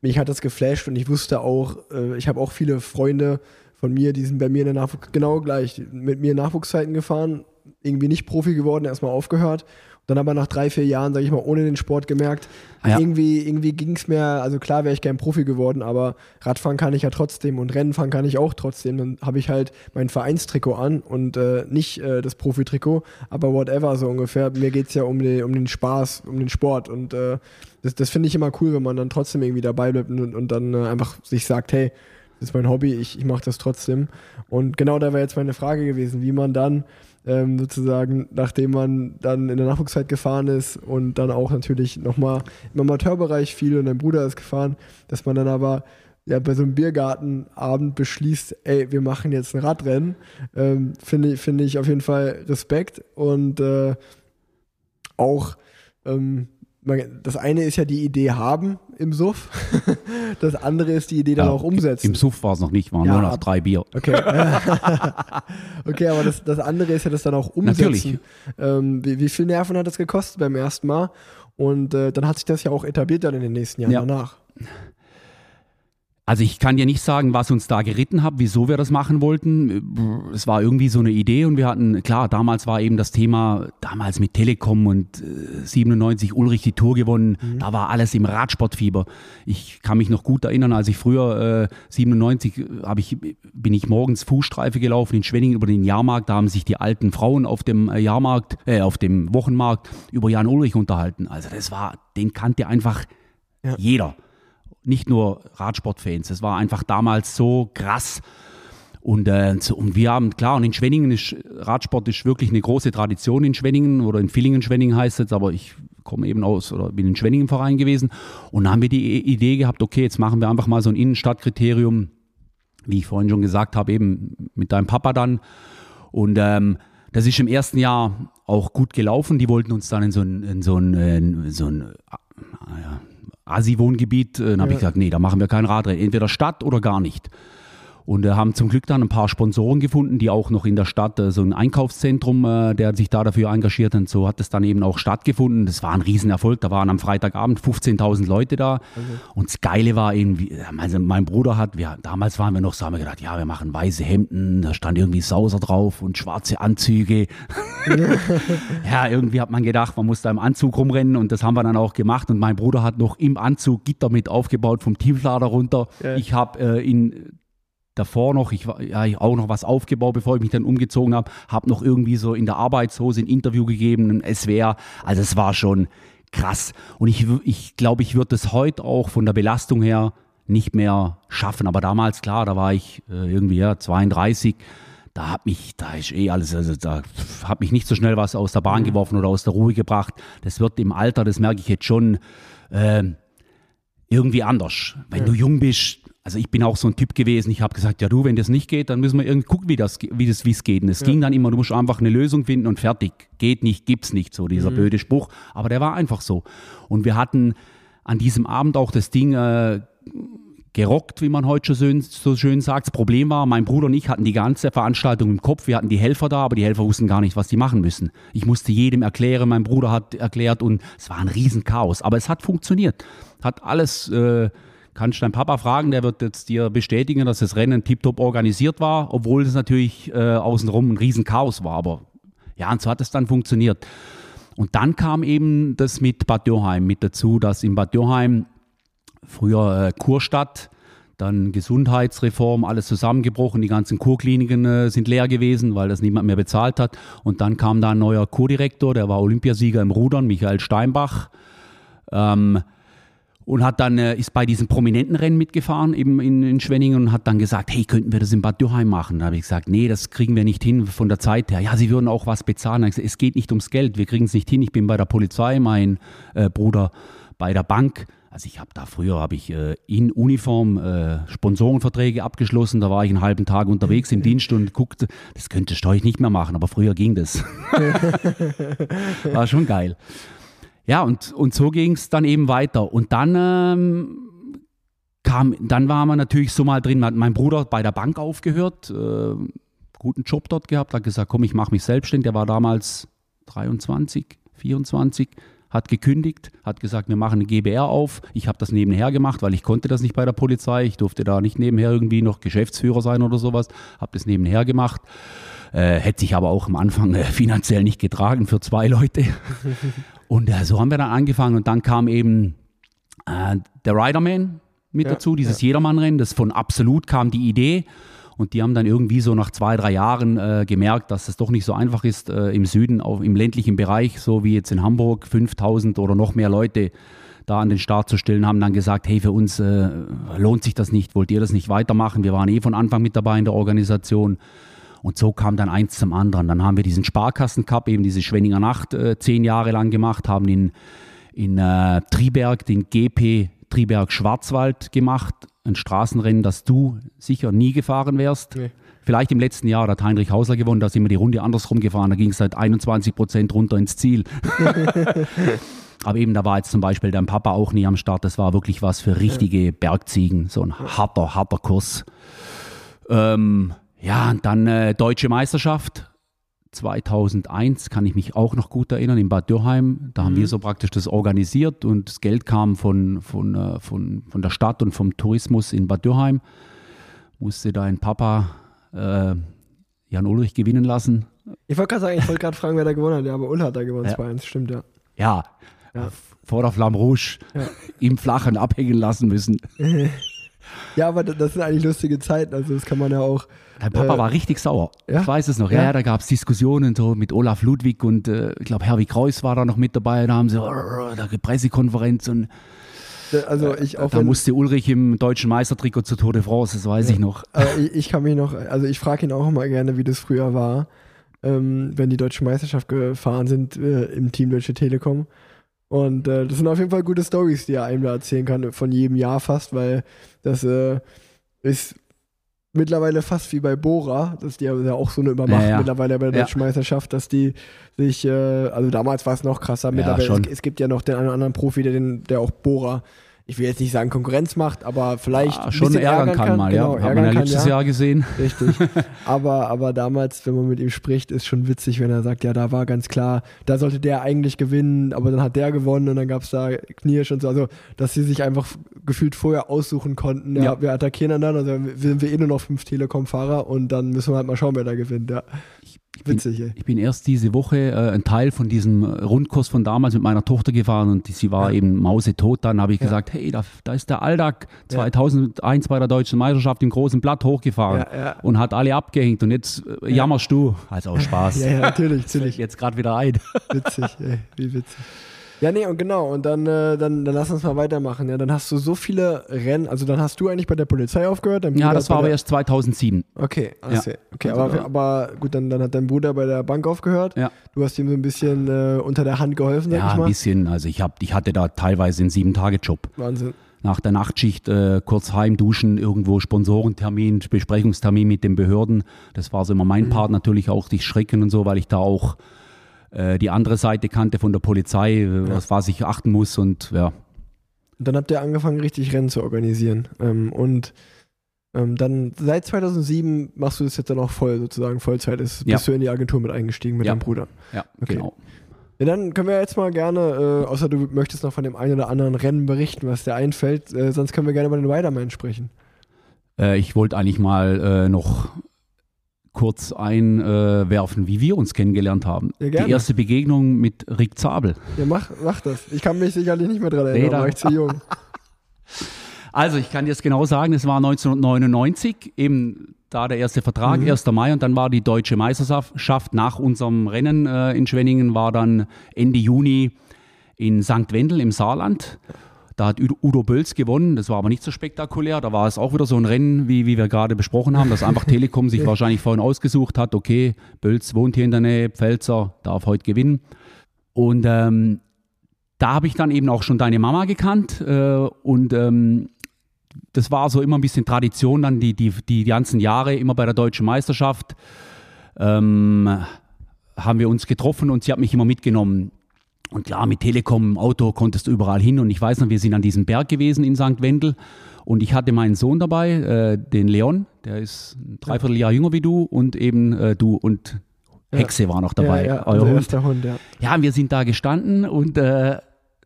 Speaker 2: mich hat das geflasht und ich wusste auch, äh, ich habe auch viele Freunde von mir, die sind bei mir in der Nachwuchs, genau gleich, mit mir in Nachwuchszeiten gefahren, irgendwie nicht Profi geworden, erstmal aufgehört dann aber nach drei, vier Jahren, sage ich mal, ohne den Sport gemerkt, ja. irgendwie, irgendwie ging es mir, also klar wäre ich gern Profi geworden, aber Radfahren kann ich ja trotzdem und Rennenfahren kann ich auch trotzdem. Dann habe ich halt mein Vereinstrikot an und äh, nicht äh, das Profitrikot, aber whatever so ungefähr. Mir geht es ja um den, um den Spaß, um den Sport und äh, das, das finde ich immer cool, wenn man dann trotzdem irgendwie dabei bleibt und, und dann äh, einfach sich sagt, hey, das ist mein Hobby, ich, ich mache das trotzdem. Und genau da wäre jetzt meine Frage gewesen, wie man dann ähm, sozusagen, nachdem man dann in der Nachwuchszeit gefahren ist und dann auch natürlich nochmal im Amateurbereich viel und dein Bruder ist gefahren, dass man dann aber ja, bei so einem Biergartenabend beschließt, ey, wir machen jetzt ein Radrennen, ähm, finde find ich auf jeden Fall Respekt und äh, auch ähm, das eine ist ja die Idee haben im Suff, das andere ist die Idee dann ja, auch umsetzen.
Speaker 3: Im Suff war es noch nicht, waren ja, nur noch drei Bier.
Speaker 2: Okay, okay aber das, das andere ist ja das dann auch umsetzen. Natürlich. Ähm, wie, wie viel Nerven hat das gekostet beim ersten Mal? Und äh, dann hat sich das ja auch etabliert dann in den nächsten Jahren ja. danach.
Speaker 3: Also ich kann dir nicht sagen, was uns da geritten hat, wieso wir das machen wollten. Es war irgendwie so eine Idee und wir hatten, klar, damals war eben das Thema, damals mit Telekom und äh, 97 Ulrich die Tour gewonnen, mhm. da war alles im Radsportfieber. Ich kann mich noch gut erinnern, als ich früher äh, 97 hab ich, bin ich morgens Fußstreife gelaufen in Schwenningen über den Jahrmarkt, da haben sich die alten Frauen auf dem äh, Jahrmarkt, äh, auf dem Wochenmarkt über Jan Ulrich unterhalten. Also das war, den kannte einfach ja. jeder nicht nur Radsportfans. Es war einfach damals so krass. Und, äh, und wir haben, klar, und in Schwenningen ist Radsport ist wirklich eine große Tradition in Schwenningen oder in Villingen-Schwenningen heißt es, aber ich komme eben aus oder bin in Schwenningen Verein gewesen. Und dann haben wir die Idee gehabt, okay, jetzt machen wir einfach mal so ein Innenstadtkriterium, wie ich vorhin schon gesagt habe, eben mit deinem Papa dann. Und ähm, das ist im ersten Jahr auch gut gelaufen. Die wollten uns dann in so ein, in so ein, in so ein äh, Asi-Wohngebiet. Äh, dann habe ja. ich gesagt, nee, da machen wir kein Radrennen. Entweder Stadt oder gar nicht. Und äh, haben zum Glück dann ein paar Sponsoren gefunden, die auch noch in der Stadt äh, so ein Einkaufszentrum, äh, der sich da dafür engagiert hat. So hat es dann eben auch stattgefunden. Das war ein Riesenerfolg. Da waren am Freitagabend 15.000 Leute da. Okay. Und das Geile war irgendwie, also mein Bruder hat, wir, damals waren wir noch so, haben wir gedacht, ja, wir machen weiße Hemden, da stand irgendwie Sauser drauf und schwarze Anzüge. ja, irgendwie hat man gedacht, man muss da im Anzug rumrennen und das haben wir dann auch gemacht. Und mein Bruder hat noch im Anzug Gitter mit aufgebaut vom Tieflader runter. Ja. Ich habe äh, in davor noch, ich ja, auch noch was aufgebaut, bevor ich mich dann umgezogen habe, habe noch irgendwie so in der Arbeitshose ein Interview gegeben, ein SWR. Also es war schon krass. Und ich, ich glaube, ich würde es heute auch von der Belastung her nicht mehr schaffen. Aber damals, klar, da war ich äh, irgendwie ja, 32. Da hat mich, da ist eh alles, also da hat mich nicht so schnell was aus der Bahn mhm. geworfen oder aus der Ruhe gebracht. Das wird im Alter, das merke ich jetzt schon, äh, irgendwie anders. Wenn ja. du jung bist, also ich bin auch so ein Typ gewesen, ich habe gesagt, ja du, wenn das nicht geht, dann müssen wir irgendwie gucken, wie das, wie das, wie es geht. Und es ja. ging dann immer, du musst einfach eine Lösung finden und fertig. Geht nicht, gibt's nicht, so dieser mhm. blöde Spruch. Aber der war einfach so. Und wir hatten an diesem Abend auch das Ding äh, gerockt, wie man heute so, so schön sagt. Das Problem war, mein Bruder und ich hatten die ganze Veranstaltung im Kopf. Wir hatten die Helfer da, aber die Helfer wussten gar nicht, was die machen müssen. Ich musste jedem erklären, mein Bruder hat erklärt und es war ein Riesenchaos. Aber es hat funktioniert. Hat alles... Äh, kannst deinen Papa fragen, der wird jetzt dir bestätigen, dass das Rennen tiptop organisiert war, obwohl es natürlich äh, außenrum ein Riesenchaos war. Aber ja, und so hat es dann funktioniert. Und dann kam eben das mit Bad Dürheim mit dazu, dass in Bad Dürheim früher äh, Kurstadt, Dann Gesundheitsreform, alles zusammengebrochen, die ganzen Kurkliniken äh, sind leer gewesen, weil das niemand mehr bezahlt hat. Und dann kam da ein neuer Kurdirektor, der war Olympiasieger im Rudern, Michael Steinbach. Ähm, und hat dann äh, ist bei diesen prominenten Rennen mitgefahren eben in, in Schwenningen und hat dann gesagt, hey, könnten wir das in Bad Dürheim machen? Da habe ich gesagt, nee, das kriegen wir nicht hin von der Zeit her. Ja, sie würden auch was bezahlen. Gesagt, es geht nicht ums Geld, wir kriegen es nicht hin. Ich bin bei der Polizei, mein äh, Bruder bei der Bank. Also ich habe da früher habe ich äh, in Uniform äh, Sponsorenverträge abgeschlossen. Da war ich einen halben Tag unterwegs im Dienst und guckte, das könnte ich nicht mehr machen, aber früher ging das. war schon geil. Ja, und, und so ging es dann eben weiter. Und dann ähm, kam, dann war man natürlich so mal drin, mein Bruder bei der Bank aufgehört, äh, guten Job dort gehabt, hat gesagt, komm, ich mache mich selbstständig. Der war damals 23, 24, hat gekündigt, hat gesagt, wir machen eine GBR auf. Ich habe das nebenher gemacht, weil ich konnte das nicht bei der Polizei. Ich durfte da nicht nebenher irgendwie noch Geschäftsführer sein oder sowas. Habe das nebenher gemacht. Äh, hätte sich aber auch am Anfang äh, finanziell nicht getragen für zwei Leute. Und äh, so haben wir dann angefangen und dann kam eben äh, der Riderman mit ja, dazu, dieses ja. Jedermannrennen. Das von Absolut kam die Idee. Und die haben dann irgendwie so nach zwei, drei Jahren äh, gemerkt, dass es doch nicht so einfach ist, äh, im Süden, auch im ländlichen Bereich, so wie jetzt in Hamburg, 5000 oder noch mehr Leute da an den Start zu stellen, haben dann gesagt, hey, für uns äh, lohnt sich das nicht, wollt ihr das nicht weitermachen? Wir waren eh von Anfang mit dabei in der Organisation. Und so kam dann eins zum anderen. Dann haben wir diesen Sparkassen Cup, eben diese Schwenninger Nacht, äh, zehn Jahre lang gemacht, haben in, in äh, Triberg den GP Triberg Schwarzwald gemacht. Ein Straßenrennen, das du sicher nie gefahren wärst. Nee. Vielleicht im letzten Jahr hat Heinrich Hausler gewonnen, da sind wir die Runde andersrum gefahren, da ging es seit 21 Prozent runter ins Ziel. Aber eben, da war jetzt zum Beispiel dein Papa auch nie am Start. Das war wirklich was für richtige Bergziegen. So ein harter, harter Kurs. Ähm, ja, und dann äh, Deutsche Meisterschaft 2001, kann ich mich auch noch gut erinnern, in Bad Dürheim. Da mhm. haben wir so praktisch das organisiert und das Geld kam von, von, äh, von, von der Stadt und vom Tourismus in Bad Dürheim. Musste dein Papa äh, Jan Ulrich gewinnen lassen.
Speaker 2: Ich wollte gerade sagen, ich wollte gerade fragen, wer da gewonnen hat. Ja, aber Ull hat da gewonnen,
Speaker 3: ja.
Speaker 2: 2-1, stimmt ja.
Speaker 3: Ja, ja. vor der Flamme Rouge ja. im Flachen abhängen lassen müssen.
Speaker 2: Ja, aber das sind eigentlich lustige Zeiten. Also das kann man ja auch.
Speaker 3: Dein Papa äh, war richtig sauer. Ja? Ich weiß es noch. Ja, ja da gab es Diskussionen so mit Olaf Ludwig und äh, ich glaube Herwig Kreuz war da noch mit dabei. Da haben sie oh, da Pressekonferenz und
Speaker 2: also ich auch
Speaker 3: da musste Ulrich im deutschen Meistertrikot zur Tour de France, das weiß ja. ich noch.
Speaker 2: Ich, ich, kann mich noch, also ich frage ihn auch immer gerne, wie das früher war, ähm, wenn die deutsche Meisterschaft gefahren sind äh, im Team Deutsche Telekom. Und äh, das sind auf jeden Fall gute Stories, die er einem da erzählen kann, von jedem Jahr fast, weil das äh, ist mittlerweile fast wie bei Bora, dass die ja auch so eine Übermacht ja, ja. mittlerweile bei der Deutschen ja. Meisterschaft, dass die sich, äh, also damals war es noch krasser, mittlerweile, es, es, gibt ja noch den einen oder anderen Profi, der, den, der auch Bora ich will jetzt nicht sagen Konkurrenz macht, aber vielleicht
Speaker 3: ja, schon ärgern, ärgern kann, kann, mal, genau, ja. Hat man ja letztes Jahr gesehen.
Speaker 2: Richtig. aber, aber damals, wenn man mit ihm spricht, ist schon witzig, wenn er sagt, ja, da war ganz klar, da sollte der eigentlich gewinnen, aber dann hat der gewonnen und dann gab es da Knirsch und so. Also, dass sie sich einfach gefühlt vorher aussuchen konnten, ja, wir attackieren dann, also sind wir eh nur noch fünf Telekom-Fahrer und dann müssen wir halt mal schauen, wer da gewinnt, ja.
Speaker 3: Ich ich bin, Witzig, ey. Ich bin erst diese Woche äh, ein Teil von diesem Rundkurs von damals mit meiner Tochter gefahren und die, sie war ja. eben mausetot. Dann habe ich ja. gesagt, hey, da, da, ist der Aldag 2001 bei der Deutschen Meisterschaft im großen Blatt hochgefahren und hat alle abgehängt und jetzt äh, jammerst du. Also auch Spaß.
Speaker 2: ja, ja, natürlich, natürlich.
Speaker 3: Jetzt gerade wieder ein.
Speaker 2: Witzig, ey, wie witzig. Ja, nee, und genau, und dann, äh, dann, dann lass uns mal weitermachen. Ja, dann hast du so viele Rennen, also dann hast du eigentlich bei der Polizei aufgehört.
Speaker 3: ja, das war aber erst 2007.
Speaker 2: Okay, ja. okay, also, aber, aber gut, dann, dann hat dein Bruder bei der Bank aufgehört.
Speaker 3: Ja.
Speaker 2: Du hast ihm so ein bisschen äh, unter der Hand geholfen,
Speaker 3: sag ja, ich mal. Ja, ein bisschen. Also ich, hab, ich hatte da teilweise einen Sieben-Tage-Job.
Speaker 2: Wahnsinn
Speaker 3: nach der Nachtschicht äh, kurz heimduschen, irgendwo Sponsorentermin, Besprechungstermin mit den Behörden. Das war so immer mein mhm. Part, natürlich auch die Schrecken und so, weil ich da auch äh, die andere Seite kannte von der Polizei, äh, ja. was ich achten muss und ja.
Speaker 2: Dann habt ihr angefangen, richtig Rennen zu organisieren. Ähm, und ähm, dann seit 2007 machst du das jetzt dann auch voll, sozusagen Vollzeit. Ist, ja. Bist du in die Agentur mit eingestiegen mit
Speaker 3: ja.
Speaker 2: deinem Bruder?
Speaker 3: Ja, okay. genau.
Speaker 2: Ja, dann können wir jetzt mal gerne, äh, außer du möchtest noch von dem einen oder anderen Rennen berichten, was dir einfällt, äh, sonst können wir gerne über den Riderman sprechen.
Speaker 3: Äh, ich wollte eigentlich mal äh, noch kurz einwerfen, wie wir uns kennengelernt haben. Ja, Die erste Begegnung mit Rick Zabel.
Speaker 2: Ja, mach, mach das. Ich kann mich sicherlich nicht mehr daran erinnern, nee, da war ich zu jung.
Speaker 3: Also ich kann dir das genau sagen, es war 1999, eben da der erste Vertrag,
Speaker 2: Mhm.
Speaker 3: 1. Mai und dann war die deutsche Meisterschaft nach unserem Rennen äh, in Schwenningen, war dann Ende Juni in St. Wendel im Saarland. Da hat Udo- Bölz gewonnen, das war aber nicht so spektakulär. Da war es auch wieder so ein Rennen, wie, wie wir gerade besprochen haben, dass einfach Telekom sich wahrscheinlich vorhin ausgesucht hat, okay, Bölz wohnt hier in der Nähe, Pfälzer darf heute gewinnen. Und ähm, da habe ich dann eben auch schon deine Mama gekannt äh, und ähm, das war so immer ein bisschen Tradition dann die, die, die ganzen Jahre, immer bei der deutschen Meisterschaft ähm, haben wir uns getroffen und sie hat mich immer mitgenommen. Und klar, mit Telekom im Auto konntest du überall hin. Und ich weiß noch, wir sind an diesem Berg gewesen in St. Wendel. Und ich hatte meinen Sohn dabei, äh, den Leon, der ist ein Dreivierteljahr jünger wie du und eben äh, du und Hexe war noch dabei.
Speaker 2: Ja, ja,
Speaker 3: euer Hund.
Speaker 2: Hund, ja.
Speaker 3: Ja, wir sind da gestanden und äh,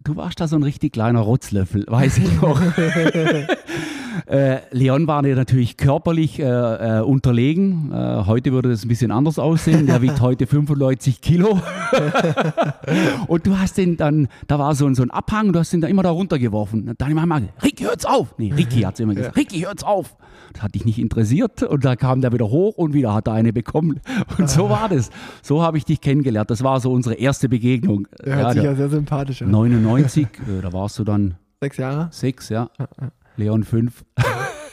Speaker 3: du warst da so ein richtig kleiner Rotzlöffel, weiß ich noch. äh, Leon war natürlich körperlich äh, äh, unterlegen. Äh, heute würde das ein bisschen anders aussehen. Der wiegt heute 95 Kilo. und du hast den dann, da war so ein, so ein Abhang, du hast den da immer da runtergeworfen. Und Deine Mama, Ricky, hört's auf. Nee, Ricky hat immer gesagt, Ricky, hört's auf. Das hat dich nicht interessiert und da kam der wieder hoch und wieder hat er eine bekommen. Und so war das. So habe ich dich kennengelernt. Das war so unsere erste Begegnung.
Speaker 2: Der hört sich
Speaker 3: der-
Speaker 2: ja sehr sympathisch an.
Speaker 3: 99, äh, da warst du dann
Speaker 2: Sechs Jahre?
Speaker 3: sechs, ja. Leon fünf.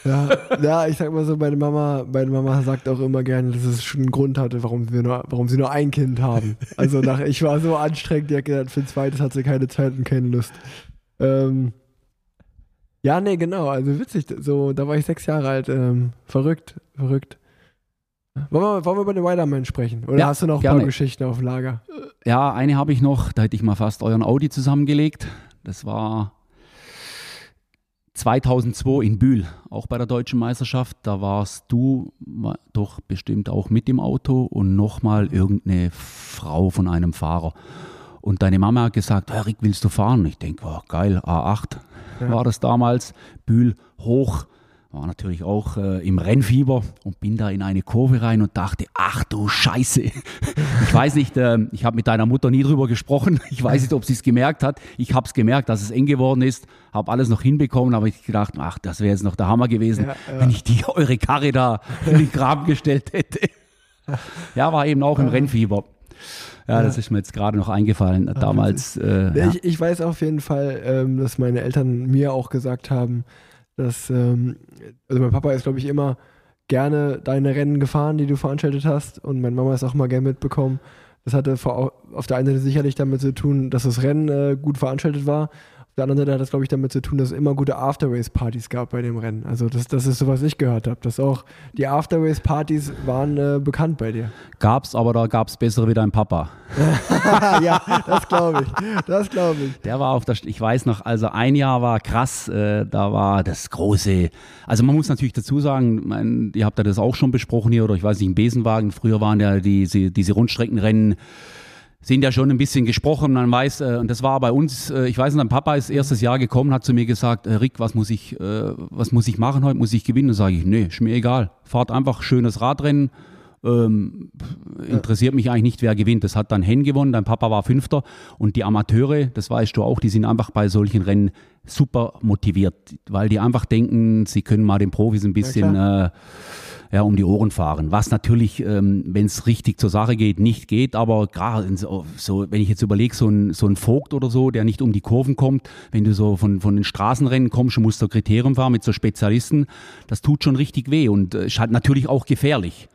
Speaker 2: Ja, ja, ich sag mal so, meine Mama, meine Mama sagt auch immer gerne, dass es schon einen Grund hatte, warum wir nur, warum sie nur ein Kind haben. Also nach, ich war so anstrengend, die hat gesagt, für ein zweites hat sie keine Zeit und keine Lust. Ähm, ja, nee, genau, also witzig, so, da war ich sechs Jahre alt, ähm, verrückt, verrückt. Wollen wir, wollen wir über den Widerman sprechen? Oder
Speaker 3: Ja,
Speaker 2: hast du noch ein
Speaker 3: gerne.
Speaker 2: paar Geschichten auf Lager?
Speaker 3: Ja, eine habe ich noch, da hätte ich mal fast euren Audi zusammengelegt. Das war 2002 in Bühl, auch bei der deutschen Meisterschaft. Da warst du wa- doch bestimmt auch mit im Auto und nochmal irgendeine Frau von einem Fahrer. Und deine Mama hat gesagt, Rick, willst du fahren? Ich denke, oh, geil, A8 war das damals. Bühl hoch, war natürlich auch äh, im Rennfieber und bin da in eine Kurve rein und dachte, ach du Scheiße. Ich weiß nicht, ähm, ich habe mit deiner Mutter nie drüber gesprochen. Ich weiß nicht, ob sie es gemerkt hat. Ich habe es gemerkt, dass es eng geworden ist, habe alles noch hinbekommen, aber ich gedacht, ach, das wäre jetzt noch der Hammer gewesen,
Speaker 2: Ja, ja.
Speaker 3: wenn ich die eure Karre da in den Graben gestellt hätte. Ja, war eben auch im Rennfieber. Ja, das ist mir jetzt gerade noch eingefallen. Damals, äh.
Speaker 2: Ich, ich weiß auf jeden Fall, ähm, dass meine Eltern mir auch gesagt haben, dass, ähm, also mein Papa ist, glaube ich, immer gerne deine Rennen gefahren, die du veranstaltet hast und meine Mama ist auch mal gerne mitbekommen. Das hatte vor, auf der einen Seite sicherlich damit zu tun, dass das Rennen äh, gut veranstaltet war. Auf der anderen Seite hat das, glaube ich, damit zu tun, dass es immer gute After-Race-Partys gab bei dem Rennen. Also das, das ist so, was ich gehört habe, dass auch die After-Race-Partys waren äh, bekannt bei dir.
Speaker 3: gab's, aber da gab's bessere wie dein Papa.
Speaker 2: ja, das glaube ich. Das glaube ich.
Speaker 3: Der war auf der, ich weiß noch, also ein Jahr war krass, äh, da war das große, also man muss natürlich dazu sagen, mein, ihr habt ja das auch schon besprochen hier, oder ich weiß nicht, im Besenwagen, früher waren ja diese, diese Rundstreckenrennen, sind ja schon ein bisschen gesprochen, man weiß, äh, und das war bei uns, äh, ich weiß nicht, mein Papa ist erstes Jahr gekommen, hat zu mir gesagt, äh, Rick, was muss ich, äh, was muss ich machen heute, muss ich gewinnen? Da sage ich, nee, ist mir egal, fahrt einfach schönes Radrennen, ähm, interessiert mich eigentlich nicht, wer gewinnt. Das hat dann Hen gewonnen, dein Papa war Fünfter. Und die Amateure, das weißt du auch, die sind einfach bei solchen Rennen super motiviert, weil die einfach denken, sie können mal den Profis ein bisschen äh, ja, um die Ohren fahren. Was natürlich, ähm, wenn es richtig zur Sache geht, nicht geht, aber gerade so, so, wenn ich jetzt überlege, so ein, so ein Vogt oder so, der nicht um die Kurven kommt, wenn du so von, von den Straßenrennen kommst und musst so Kriterium fahren mit so Spezialisten, das tut schon richtig weh und äh, ist halt natürlich auch gefährlich.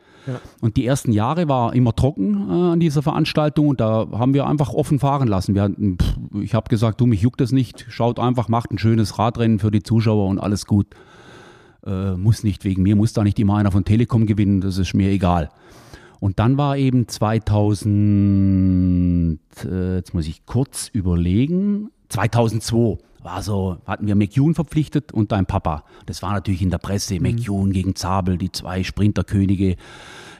Speaker 3: Und die ersten Jahre war immer trocken äh, an dieser Veranstaltung und da haben wir einfach offen fahren lassen. Wir hatten, pff, ich habe gesagt, du, mich juckt das nicht, schaut einfach, macht ein schönes Radrennen für die Zuschauer und alles gut. Äh, muss nicht wegen mir, muss da nicht immer einer von Telekom gewinnen, das ist mir egal. Und dann war eben 2000, äh, jetzt muss ich kurz überlegen, 2002 war so, hatten wir McEwen verpflichtet und dein Papa. Das war natürlich in der Presse, McEwen gegen Zabel, die zwei Sprinterkönige.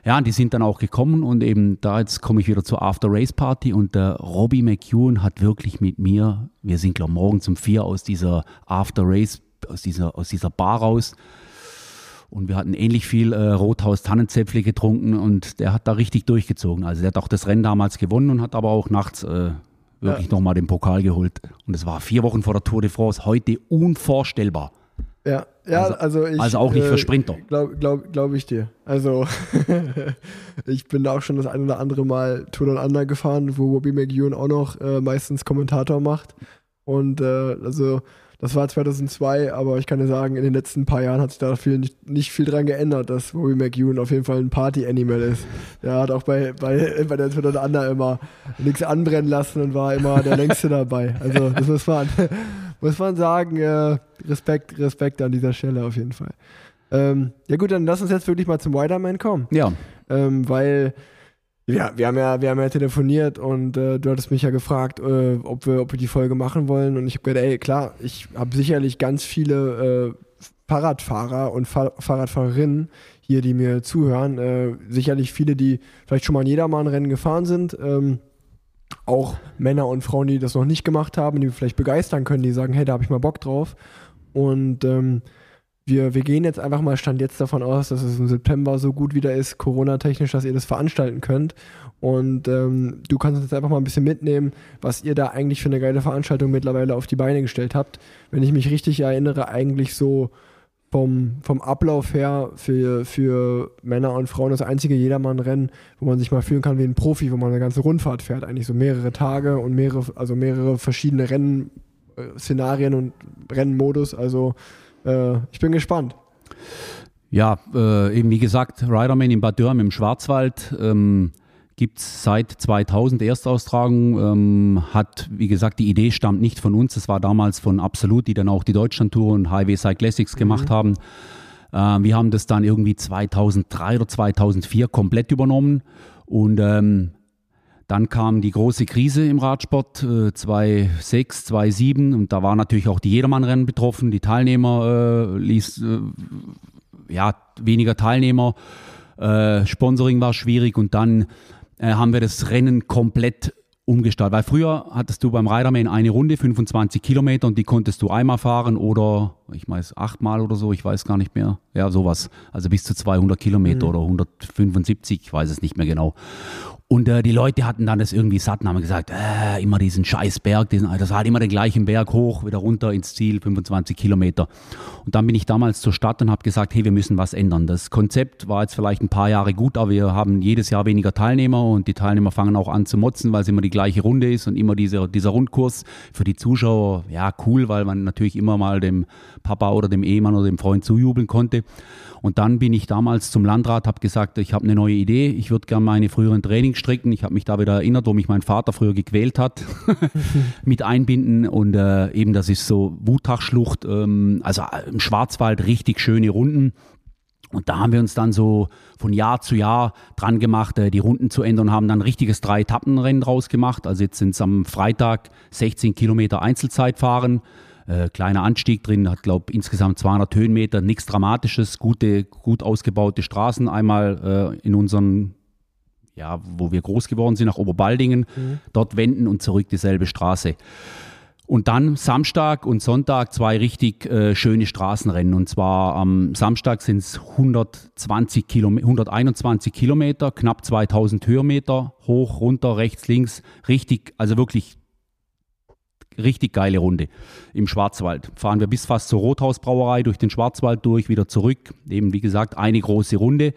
Speaker 3: Ja, und die sind dann auch gekommen und eben da jetzt komme ich wieder zur After-Race-Party und der Robbie McEwen hat wirklich mit mir, wir sind glaube morgens um vier aus dieser After-Race, aus dieser, aus dieser Bar raus und wir hatten ähnlich viel äh, Rothaus Tannenzäpfle getrunken und der hat da richtig durchgezogen. Also der hat auch das Rennen damals gewonnen und hat aber auch nachts äh, wirklich nochmal den Pokal geholt. Und es war vier Wochen vor der Tour de France, heute unvorstellbar.
Speaker 2: Ja, ja
Speaker 3: Also-
Speaker 2: also, ich.
Speaker 3: also auch nicht für Sprinter.
Speaker 2: Glaube glaub, glaub ich dir. Also, ich bin da auch schon das ein oder andere Mal Tour Down Under gefahren, wo Bobby McEwen auch noch äh, meistens Kommentator macht. Und äh, also, das war 2002, aber ich kann dir sagen, in den letzten paar Jahren hat sich da viel, nicht, nicht viel dran geändert, dass Bobby McEwen auf jeden Fall ein Party-Animal ist. Der hat auch bei, bei, bei der Under immer nichts anbrennen lassen und war immer der Längste dabei. Also, das muss man, muss man sagen, äh, Respekt, Respekt an dieser Stelle auf jeden Fall. Ähm, ja gut, dann lass uns jetzt wirklich mal zum Widerman kommen,
Speaker 3: Ja,
Speaker 2: ähm, weil ja, wir haben ja, wir haben ja telefoniert und äh, du hattest mich ja gefragt, äh, ob wir, ob wir die Folge machen wollen und ich habe gedacht, ey klar, ich habe sicherlich ganz viele äh, Fahrradfahrer und Fahr Fahrradfahrerinnen hier, die mir zuhören, äh, sicherlich viele, die vielleicht schon mal ein Jedermann-Rennen gefahren sind. Ähm, auch Männer und Frauen, die das noch nicht gemacht haben, die wir vielleicht begeistern können, die sagen, hey, da habe ich mal Bock drauf. Und ähm, wir, wir gehen jetzt einfach mal Stand jetzt davon aus, dass es im September so gut wieder ist, Corona-technisch, dass ihr das veranstalten könnt. Und ähm, du kannst uns jetzt einfach mal ein bisschen mitnehmen, was ihr da eigentlich für eine geile Veranstaltung mittlerweile auf die Beine gestellt habt. Wenn ich mich richtig erinnere, eigentlich so vom, vom Ablauf her für, für Männer und Frauen das einzige Jedermann-Rennen, wo man sich mal fühlen kann wie ein Profi, wo man eine ganze Rundfahrt fährt, eigentlich so mehrere Tage und mehrere, also mehrere verschiedene Rennen, äh, und Rennmodus. Also äh, ich bin gespannt.
Speaker 3: Ja, äh, eben wie gesagt, Riderman in Bad Dürm im Schwarzwald ähm, gibt es seit 2000 Erstaustragung. Ähm, hat, wie gesagt, die Idee stammt nicht von uns. Es war damals von Absolut, die dann auch die Deutschlandtour und Highway Cyclassics gemacht haben. Ähm, wir haben das dann irgendwie 2003 oder 2004 komplett übernommen und ähm, dann kam die große Krise im Radsport, äh, 2006, 2007 und da war natürlich auch die Jedermannrennen betroffen. Die Teilnehmer äh, ließ äh, ja, weniger Teilnehmer, äh, Sponsoring war schwierig und dann äh, haben wir das Rennen komplett umgestaltet. Weil früher hattest du beim Riderman eine Runde, 25 Kilometer und die konntest du einmal fahren oder, ich weiß, achtmal oder so, ich weiß gar nicht mehr. Ja, sowas. Also bis zu 200 Kilometer oder 175, ich weiß es nicht mehr genau. Und äh, die Leute hatten dann das irgendwie satt und haben gesagt, äh, immer diesen scheiß Berg, diesen, das war halt immer den gleichen Berg hoch, wieder runter ins Ziel, 25 Kilometer. Und dann bin ich damals zur Stadt und habe gesagt, hey, wir müssen was ändern. Das Konzept war jetzt vielleicht ein paar Jahre gut, aber wir haben jedes Jahr weniger Teilnehmer und die Teilnehmer fangen auch an zu motzen, weil es immer die gleiche Runde ist und immer dieser, dieser Rundkurs für die Zuschauer, ja, cool, weil man natürlich immer mal dem Papa oder dem Ehemann oder dem Freund zujubeln konnte. Und dann bin ich damals zum Landrat, habe gesagt, ich habe eine neue Idee, ich würde gerne meine früheren Trainingsstrecken, ich habe mich da wieder erinnert, wo mich mein Vater früher gequält hat, mit einbinden und äh, eben das ist so Wutachschlucht, ähm, also äh, im Schwarzwald richtig schöne Runden. Und da haben wir uns dann so von Jahr zu Jahr dran gemacht, äh, die Runden zu ändern und haben dann ein richtiges Drei-Etappenrennen draus gemacht. Also jetzt sind es am Freitag 16 Kilometer Einzelzeit fahren, äh, kleiner Anstieg drin, hat glaube insgesamt 200 Höhenmeter, nichts Dramatisches, gute, gut ausgebaute Straßen. Einmal äh, in unseren, ja, wo wir groß geworden sind, nach Oberbaldingen, dort wenden und zurück dieselbe Straße. Und dann Samstag und Sonntag zwei richtig äh, schöne Straßenrennen. Und zwar am Samstag sind es 120 Kilome 121 Kilometer, knapp 2000 Höhenmeter, hoch, runter, rechts, links. Richtig, also wirklich richtig geile Runde im Schwarzwald. Fahren wir bis fast zur Rothausbrauerei durch den Schwarzwald durch, wieder zurück. Eben wie gesagt eine große Runde.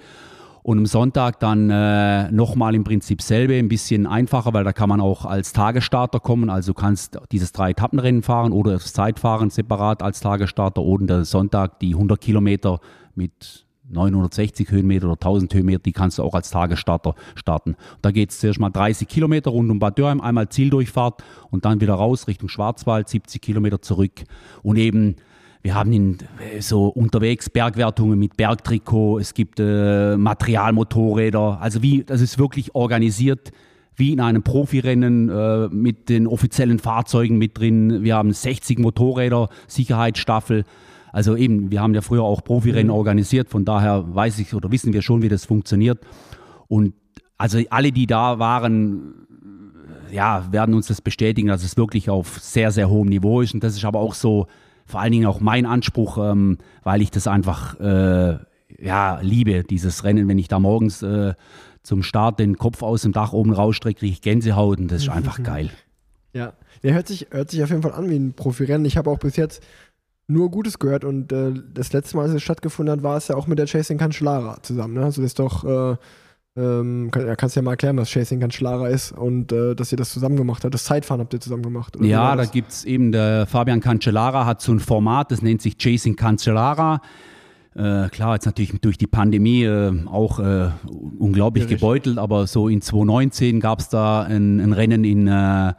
Speaker 3: Und am Sonntag dann äh, nochmal im Prinzip selbe, ein bisschen einfacher, weil da kann man auch als Tagesstarter kommen. Also kannst dieses Drei-Etappenrennen fahren oder das Zeitfahren separat als Tagesstarter oder der Sonntag die 100 Kilometer mit 960 Höhenmeter oder 1000 Höhenmeter, die kannst du auch als Tagesstarter starten. Da geht es zuerst mal 30 Kilometer rund um Bad Dürheim, einmal Zieldurchfahrt und dann wieder raus Richtung Schwarzwald, 70 Kilometer zurück. Und eben wir haben in, äh, so unterwegs Bergwertungen mit Bergtrikot, es gibt äh, Materialmotorräder, also wie, das ist wirklich organisiert wie in einem Profirennen äh, mit den offiziellen Fahrzeugen mit drin. Wir haben 60 Motorräder, Sicherheitsstaffel. Also eben, wir haben ja früher auch Profirennen organisiert, von daher weiß ich oder wissen wir schon, wie das funktioniert. Und also alle, die da waren, ja, werden uns das bestätigen, dass es wirklich auf sehr, sehr hohem Niveau ist. Und das ist aber auch so, vor allen Dingen auch mein Anspruch, ähm, weil ich das einfach äh, ja, liebe, dieses Rennen. Wenn ich da morgens äh, zum Start den Kopf aus dem Dach oben rausstrecke, kriege ich Gänsehaut und das ist einfach geil.
Speaker 2: Ja, der hört sich, hört sich auf jeden Fall an wie ein Profirennen. Ich habe auch bis jetzt nur Gutes gehört und äh, das letzte Mal, als es stattgefunden hat, war es ja auch mit der Chasing Cancellara zusammen. Ne? Also das ist doch, äh, ähm, kann, kannst du ja mal erklären, was Chasing Cancellara ist und äh, dass ihr das zusammen gemacht habt. Das Zeitfahren habt ihr zusammen gemacht.
Speaker 3: Ja, da gibt es eben, der Fabian Cancellara hat so ein Format, das nennt sich Chasing Cancellara. Äh, klar, jetzt natürlich durch die Pandemie äh, auch äh, unglaublich Schwierig. gebeutelt, aber so in 2019 gab es da ein, ein, Rennen in, äh,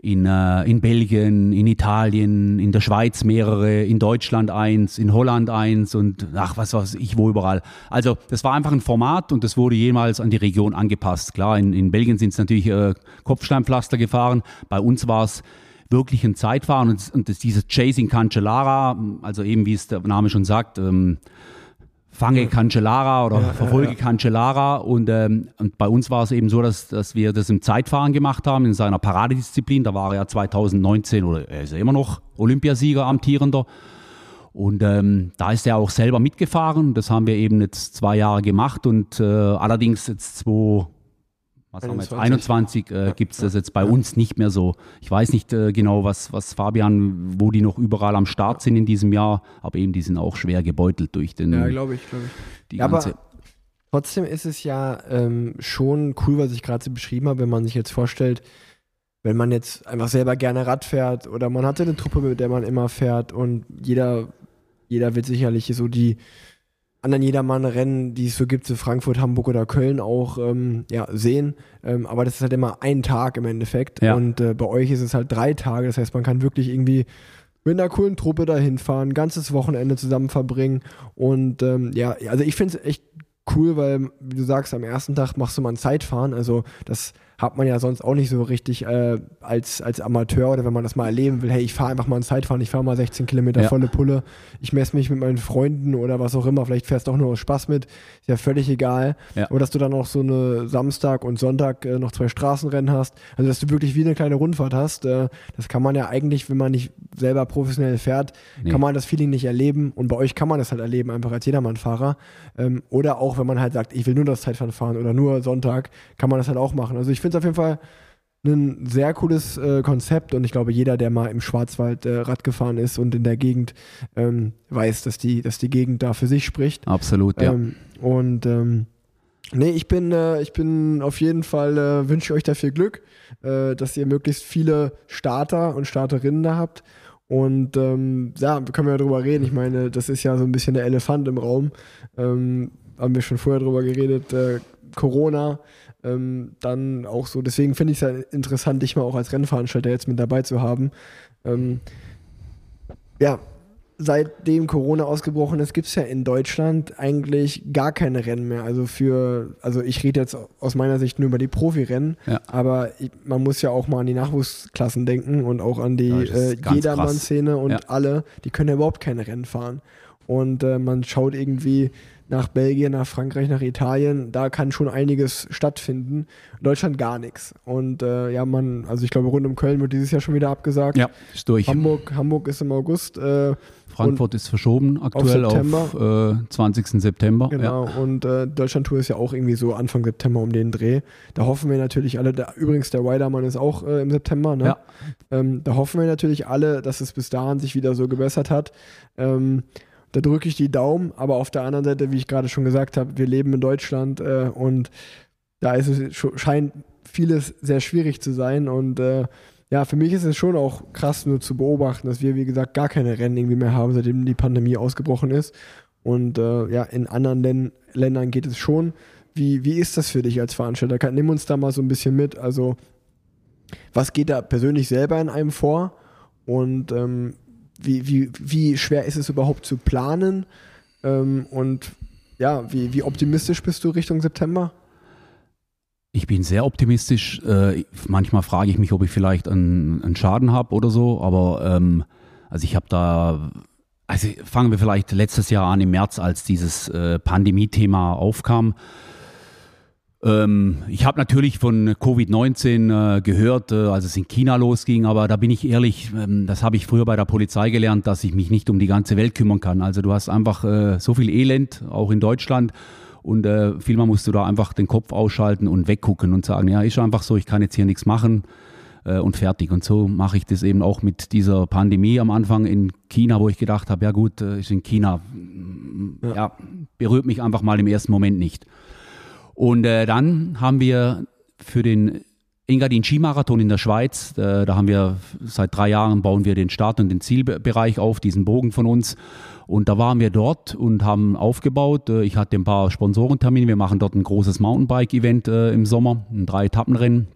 Speaker 3: in, äh, in Belgien, in Italien, in der Schweiz mehrere, in Deutschland eins, in Holland eins und ach, was weiß ich, wo überall. Also das war einfach ein Format und das wurde jemals an die Region angepasst. Klar, in, in Belgien sind es natürlich äh, Kopfsteinpflaster gefahren, bei uns war es wirklich ein Zeitfahren und, und das, dieses Chasing Cancellara, also eben wie es der Name schon sagt, ähm, fange Cancellara oder ja, verfolge ja, ja. Cancellara. Und, ähm, und bei uns war es eben so, dass, dass wir das im Zeitfahren gemacht haben, in seiner Paradedisziplin, da war er 2019 oder er ist ja immer noch Olympiasieger, amtierender. Und ähm, da ist er auch selber mitgefahren, das haben wir eben jetzt zwei Jahre gemacht. Und äh, allerdings jetzt zwei, was 21. haben wir jetzt? 21 äh, gibt es das jetzt bei uns nicht mehr so. Ich weiß nicht äh, genau, was, was Fabian, wo die noch überall am Start sind in diesem Jahr, aber eben die sind auch schwer gebeutelt durch den.
Speaker 2: Ja, glaube ich, glaube ich. Die ja, ganze aber trotzdem ist es ja ähm, schon cool, was ich gerade so beschrieben habe, wenn man sich jetzt vorstellt, wenn man jetzt einfach selber gerne Rad fährt oder man hatte eine Truppe, mit der man immer fährt und jeder, jeder wird sicherlich so die anderen Jedermann-Rennen, die es so gibt, so Frankfurt, Hamburg oder Köln auch ähm, ja, sehen. Ähm, aber das ist halt immer ein Tag im Endeffekt. Ja. Und äh, bei euch ist es halt drei Tage. Das heißt, man kann wirklich irgendwie mit einer coolen Truppe dahin fahren, ganzes Wochenende zusammen verbringen. Und ähm, ja, also ich finde es echt cool, weil, wie du sagst, am ersten Tag machst du mal ein Zeitfahren. Also das hat man ja sonst auch nicht so richtig äh, als, als Amateur oder wenn man das mal erleben will, hey, ich fahre einfach mal ein Zeitfahren, ich fahre mal 16 Kilometer ja. volle Pulle, ich messe mich mit meinen Freunden oder was auch immer, vielleicht fährst du auch nur aus Spaß mit, ist ja völlig egal. Ja. Oder dass du dann auch so eine Samstag und Sonntag äh, noch zwei Straßenrennen hast, also dass du wirklich wie eine kleine Rundfahrt hast, äh, das kann man ja eigentlich, wenn man nicht selber professionell fährt, nee. kann man das Feeling nicht erleben und bei euch kann man das halt erleben, einfach als Jedermannfahrer. Ähm, oder auch, wenn man halt sagt, ich will nur das Zeitfahren fahren oder nur Sonntag, kann man das halt auch machen. Also ich finde es auf jeden Fall ein sehr cooles äh, Konzept und ich glaube, jeder, der mal im Schwarzwald äh, Rad gefahren ist und in der Gegend ähm, weiß, dass die, dass die Gegend da für sich spricht.
Speaker 3: Absolut, ja.
Speaker 2: Ähm, und ähm, nee, ich bin, äh, ich bin auf jeden Fall, äh, wünsche euch dafür Glück, äh, dass ihr möglichst viele Starter und Starterinnen da habt. Und ähm, ja, können wir ja drüber reden. Ich meine, das ist ja so ein bisschen der Elefant im Raum. Ähm, haben wir schon vorher drüber geredet. Äh, Corona ähm, dann auch so, deswegen finde ich es ja interessant, dich mal auch als Rennveranstalter jetzt mit dabei zu haben. Ähm, ja, seitdem Corona ausgebrochen ist, gibt es ja in Deutschland eigentlich gar keine Rennen mehr. Also für, also ich rede jetzt aus meiner Sicht nur über die Profirennen, ja. aber ich, man muss ja auch mal an die Nachwuchsklassen denken und auch an die ja, äh, Jedermann-Szene und ja. alle, die können ja überhaupt keine Rennen fahren. Und äh, man schaut irgendwie, nach Belgien, nach Frankreich, nach Italien, da kann schon einiges stattfinden. In Deutschland gar nichts. Und äh, ja, man, also ich glaube, rund um Köln wird dieses Jahr schon wieder abgesagt.
Speaker 3: Ja, ist durch.
Speaker 2: Hamburg, Hamburg ist im August. Äh,
Speaker 3: Frankfurt ist verschoben aktuell auf, auf äh, 20. September.
Speaker 2: Genau, ja. und äh, Deutschland-Tour ist ja auch irgendwie so Anfang September um den Dreh. Da hoffen wir natürlich alle, da, übrigens der Widermann ist auch äh, im September, ne? Ja. Ähm, da hoffen wir natürlich alle, dass es bis dahin sich wieder so gebessert hat. Ähm, da drücke ich die Daumen, aber auf der anderen Seite, wie ich gerade schon gesagt habe, wir leben in Deutschland äh, und da ist es, scheint vieles sehr schwierig zu sein und äh, ja, für mich ist es schon auch krass nur zu beobachten, dass wir, wie gesagt, gar keine Rennen irgendwie mehr haben, seitdem die Pandemie ausgebrochen ist. Und äh, ja, in anderen Län Ländern geht es schon. Wie, wie ist das für dich als Veranstalter? Nimm uns da mal so ein bisschen mit. Also, was geht da persönlich selber in einem vor? Und ähm, wie, wie, wie schwer ist es überhaupt zu planen? Ähm, und ja, wie, wie optimistisch bist du Richtung September?
Speaker 3: Ich bin sehr optimistisch. Äh, manchmal frage ich mich, ob ich vielleicht einen, einen Schaden habe oder so, aber ähm, also ich habe da, also fangen wir vielleicht letztes Jahr an im März, als dieses äh, Pandemie-Thema aufkam. Ähm, ich habe natürlich von Covid-19 äh, gehört, äh, als es in China losging, aber da bin ich ehrlich, ähm, das habe ich früher bei der Polizei gelernt, dass ich mich nicht um die ganze Welt kümmern kann. Also du hast einfach äh, so viel Elend, auch in Deutschland. Und äh, vielmal musst du da einfach den Kopf ausschalten und weggucken und sagen, ja, ist einfach so, ich kann jetzt hier nichts machen. äh, und fertig. Und so mache ich das eben auch mit dieser Pandemie am Anfang in China, wo ich gedacht habe, ja gut, äh, ist in China, ja. ja. berührt mich einfach mal im ersten Moment nicht. Und äh, dann haben wir für den Engadin Skimarathon in der Schweiz, da, da haben wir seit drei Jahren bauen wir den Start- und den Zielbereich auf, diesen Bogen von uns. Und da waren wir dort und haben aufgebaut. Äh, ich hatte ein paar Sponsorentermine. Wir machen dort ein großes Mountainbike-Event äh, im Sommer, ein Drei-Etappenrennen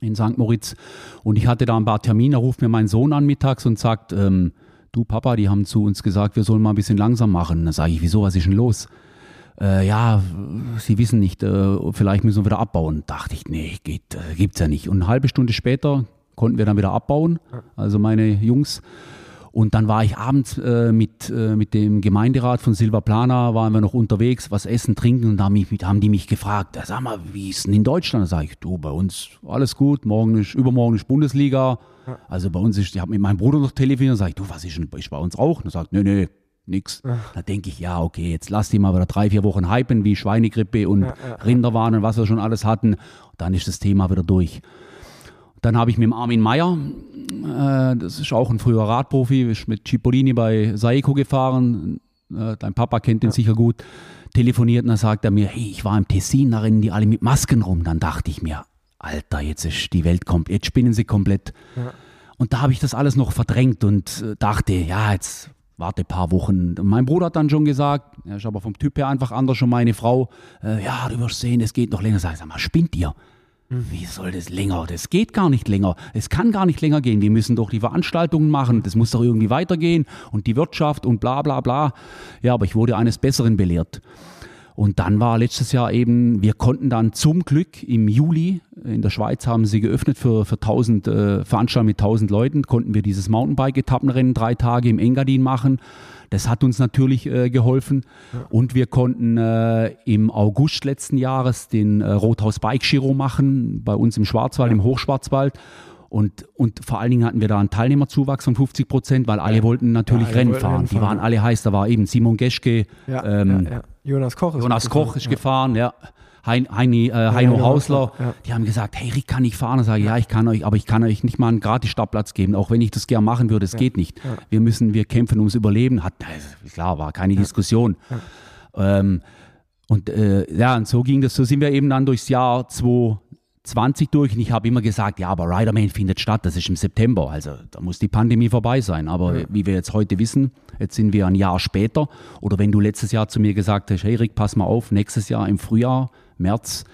Speaker 3: in St. Moritz. Und ich hatte da ein paar Termine. Da ruft mir mein Sohn an mittags und sagt, ähm, du Papa, die haben zu uns gesagt, wir sollen mal ein bisschen langsam machen. Da sage ich, wieso, was ist denn los? Äh, ja, sie wissen nicht, äh, vielleicht müssen wir wieder abbauen. Dachte ich, nee, geht, äh, gibt's ja nicht. Und eine halbe Stunde später konnten wir dann wieder abbauen, also meine Jungs. Und dann war ich abends äh, mit, äh, mit dem Gemeinderat von Silva Plana, waren wir noch unterwegs, was essen, trinken und da haben, mich, haben die mich gefragt, sag mal, wie ist denn in Deutschland? Da sage ich, du, bei uns alles gut, morgen ist, übermorgen ist Bundesliga. Also bei uns ist, ich habe mit meinem Bruder noch telefoniert, sage ich, du, was ist denn ist bei uns auch? Und er sagt, nee, nee, nix. Ja. Da denke ich, ja, okay, jetzt lass die mal wieder drei, vier Wochen hypen, wie Schweinegrippe und ja, Rinderwahn und was wir schon alles hatten. Dann ist das Thema wieder durch. Dann habe ich mit dem Armin Meyer, äh, das ist auch ein früherer Radprofi, ist mit Cipollini bei Saeco gefahren. Äh, dein Papa kennt den ja. sicher gut. Telefoniert und dann sagt er mir, hey, ich war im Tessin, da rennen die alle mit Masken rum. Dann dachte ich mir, Alter, jetzt ist die Welt komplett, jetzt spinnen sie komplett. Ja. Und da habe ich das alles noch verdrängt und äh, dachte, ja, jetzt warte ein paar Wochen. Mein Bruder hat dann schon gesagt, er ist aber vom Typ her einfach anders schon meine Frau, äh, ja, du wirst sehen, es geht noch länger. Sag ich, sag mal, spinnt ihr? Wie soll das länger? Das geht gar nicht länger. Es kann gar nicht länger gehen. Wir müssen doch die Veranstaltungen machen. Das muss doch irgendwie weitergehen und die Wirtschaft und bla bla bla. Ja, aber ich wurde eines Besseren belehrt. Und dann war letztes Jahr eben, wir konnten dann zum Glück im Juli, in der Schweiz haben sie geöffnet für, für 1000 äh, Veranstaltungen mit 1000 Leuten, konnten wir dieses Mountainbike-Etappenrennen drei Tage im Engadin machen. Das hat uns natürlich äh, geholfen. Ja. Und wir konnten äh, im August letzten Jahres den äh, Rothaus Bike Giro machen, bei uns im Schwarzwald, ja. im Hochschwarzwald. Und, und vor allen Dingen hatten wir da einen Teilnehmerzuwachs von 50 Prozent, weil alle ja. wollten natürlich ja, Rennen fahren. Die waren alle heiß. Da war eben Simon Geschke,
Speaker 2: ähm, Jonas Koch
Speaker 3: ist, Jonas Koch ist gefahren, ja. Hein, Heini, äh, Heino Hausler, ja. die haben gesagt, hey Rick, kann ich fahren? Und sage, ja, ich kann euch, aber ich kann euch nicht mal einen gratis Startplatz geben, auch wenn ich das gerne machen würde, es ja. geht nicht. Ja. Wir müssen, wir kämpfen ums Überleben. Hat, klar, war keine Diskussion. Ähm, und äh, ja, und so ging das, so sind wir eben dann durchs Jahr 2020 durch und ich habe immer gesagt, ja, aber Riderman findet statt, das ist im September, also da muss die Pandemie vorbei sein. Aber ja. wie wir jetzt heute wissen, jetzt sind wir ein Jahr später. Oder wenn du letztes Jahr zu mir gesagt hast, hey Rick, pass mal auf, nächstes Jahr im Frühjahr März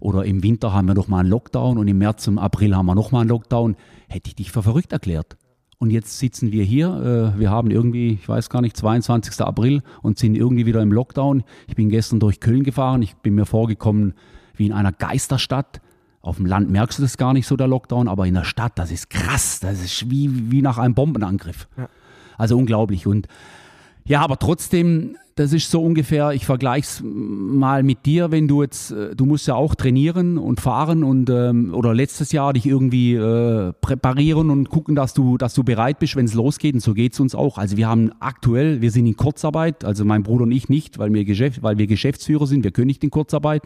Speaker 3: oder im Winter haben wir noch mal einen Lockdown und im März und April haben wir noch mal einen Lockdown, hätte ich dich für verrückt erklärt. Und jetzt sitzen wir hier, äh, wir haben irgendwie, ich weiß gar nicht, 22. April und sind irgendwie wieder im Lockdown. Ich bin gestern durch Köln gefahren, ich bin mir vorgekommen wie in einer Geisterstadt. Auf dem Land merkst du das gar nicht so, der Lockdown, aber in der Stadt, das ist krass, das ist wie, wie nach einem Bombenangriff. Ja. Also unglaublich. Und ja, aber trotzdem, das ist so ungefähr, ich vergleiche es mal mit dir, wenn du jetzt, äh, du musst ja auch trainieren und fahren und ähm, oder letztes Jahr dich irgendwie äh, präparieren und gucken, dass du, dass du bereit bist, wenn es losgeht. Und so geht es uns auch. Also wir haben aktuell, wir sind in Kurzarbeit, also mein Bruder und ich nicht, weil wir, Geschäft, weil wir Geschäftsführer sind, wir können nicht in Kurzarbeit,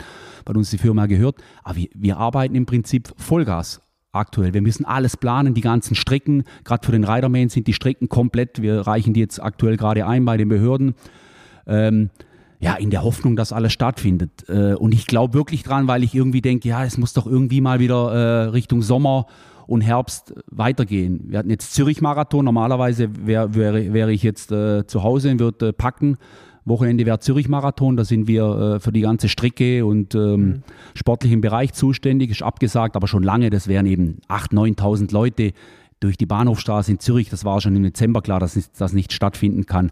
Speaker 3: weil uns die Firma gehört. Aber wir, wir arbeiten im Prinzip Vollgas aktuell. Wir müssen alles planen, die ganzen Strecken. Gerade für den Riderman sind die Strecken komplett. Wir reichen die jetzt aktuell gerade ein bei den Behörden ähm, ja, in der Hoffnung, dass alles stattfindet. Äh, und ich glaube wirklich dran, weil ich irgendwie denke, ja, es muss doch irgendwie mal wieder äh, Richtung Sommer und Herbst weitergehen. Wir hatten jetzt Zürich-Marathon. Normalerweise wäre wär, wär ich jetzt äh, zu Hause und würde äh, packen. Wochenende wäre Zürich-Marathon. Da sind wir äh, für die ganze Strecke und ähm, mhm. sportlichen Bereich zuständig. Ist abgesagt, aber schon lange. Das wären eben 8.000, 9.000 Leute durch die Bahnhofstraße in Zürich. Das war schon im Dezember klar, dass das nicht stattfinden kann.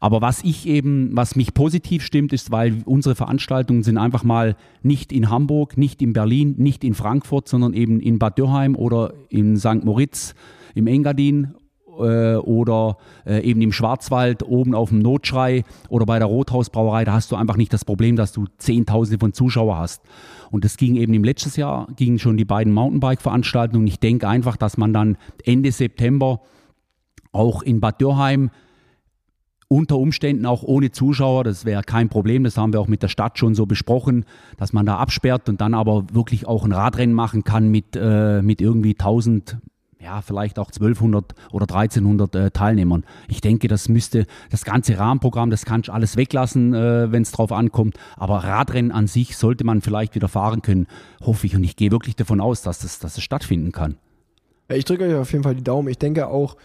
Speaker 3: Aber was ich eben, was mich positiv stimmt, ist, weil unsere Veranstaltungen sind einfach mal nicht in Hamburg, nicht in Berlin, nicht in Frankfurt, sondern eben in Bad Dürrheim oder in St. Moritz, im Engadin äh, oder äh, eben im Schwarzwald oben auf dem Notschrei oder bei der Rothausbrauerei, da hast du einfach nicht das Problem, dass du Zehntausende von Zuschauern hast. Und das ging eben im letzten Jahr, gingen schon die beiden Mountainbike-Veranstaltungen. Ich denke einfach, dass man dann Ende September auch in Bad Dürrheim unter Umständen auch ohne Zuschauer, das wäre kein Problem, das haben wir auch mit der Stadt schon so besprochen, dass man da absperrt und dann aber wirklich auch ein Radrennen machen kann mit, äh, mit irgendwie 1000, ja, vielleicht auch 1200 oder 1300 äh, Teilnehmern. Ich denke, das müsste das ganze Rahmenprogramm, das kannst du alles weglassen, äh, wenn es drauf ankommt. Aber Radrennen an sich sollte man vielleicht wieder fahren können, hoffe ich. Und ich gehe wirklich davon aus, dass das, das stattfinden kann.
Speaker 2: Ich drücke euch auf jeden Fall die Daumen. Ich denke auch,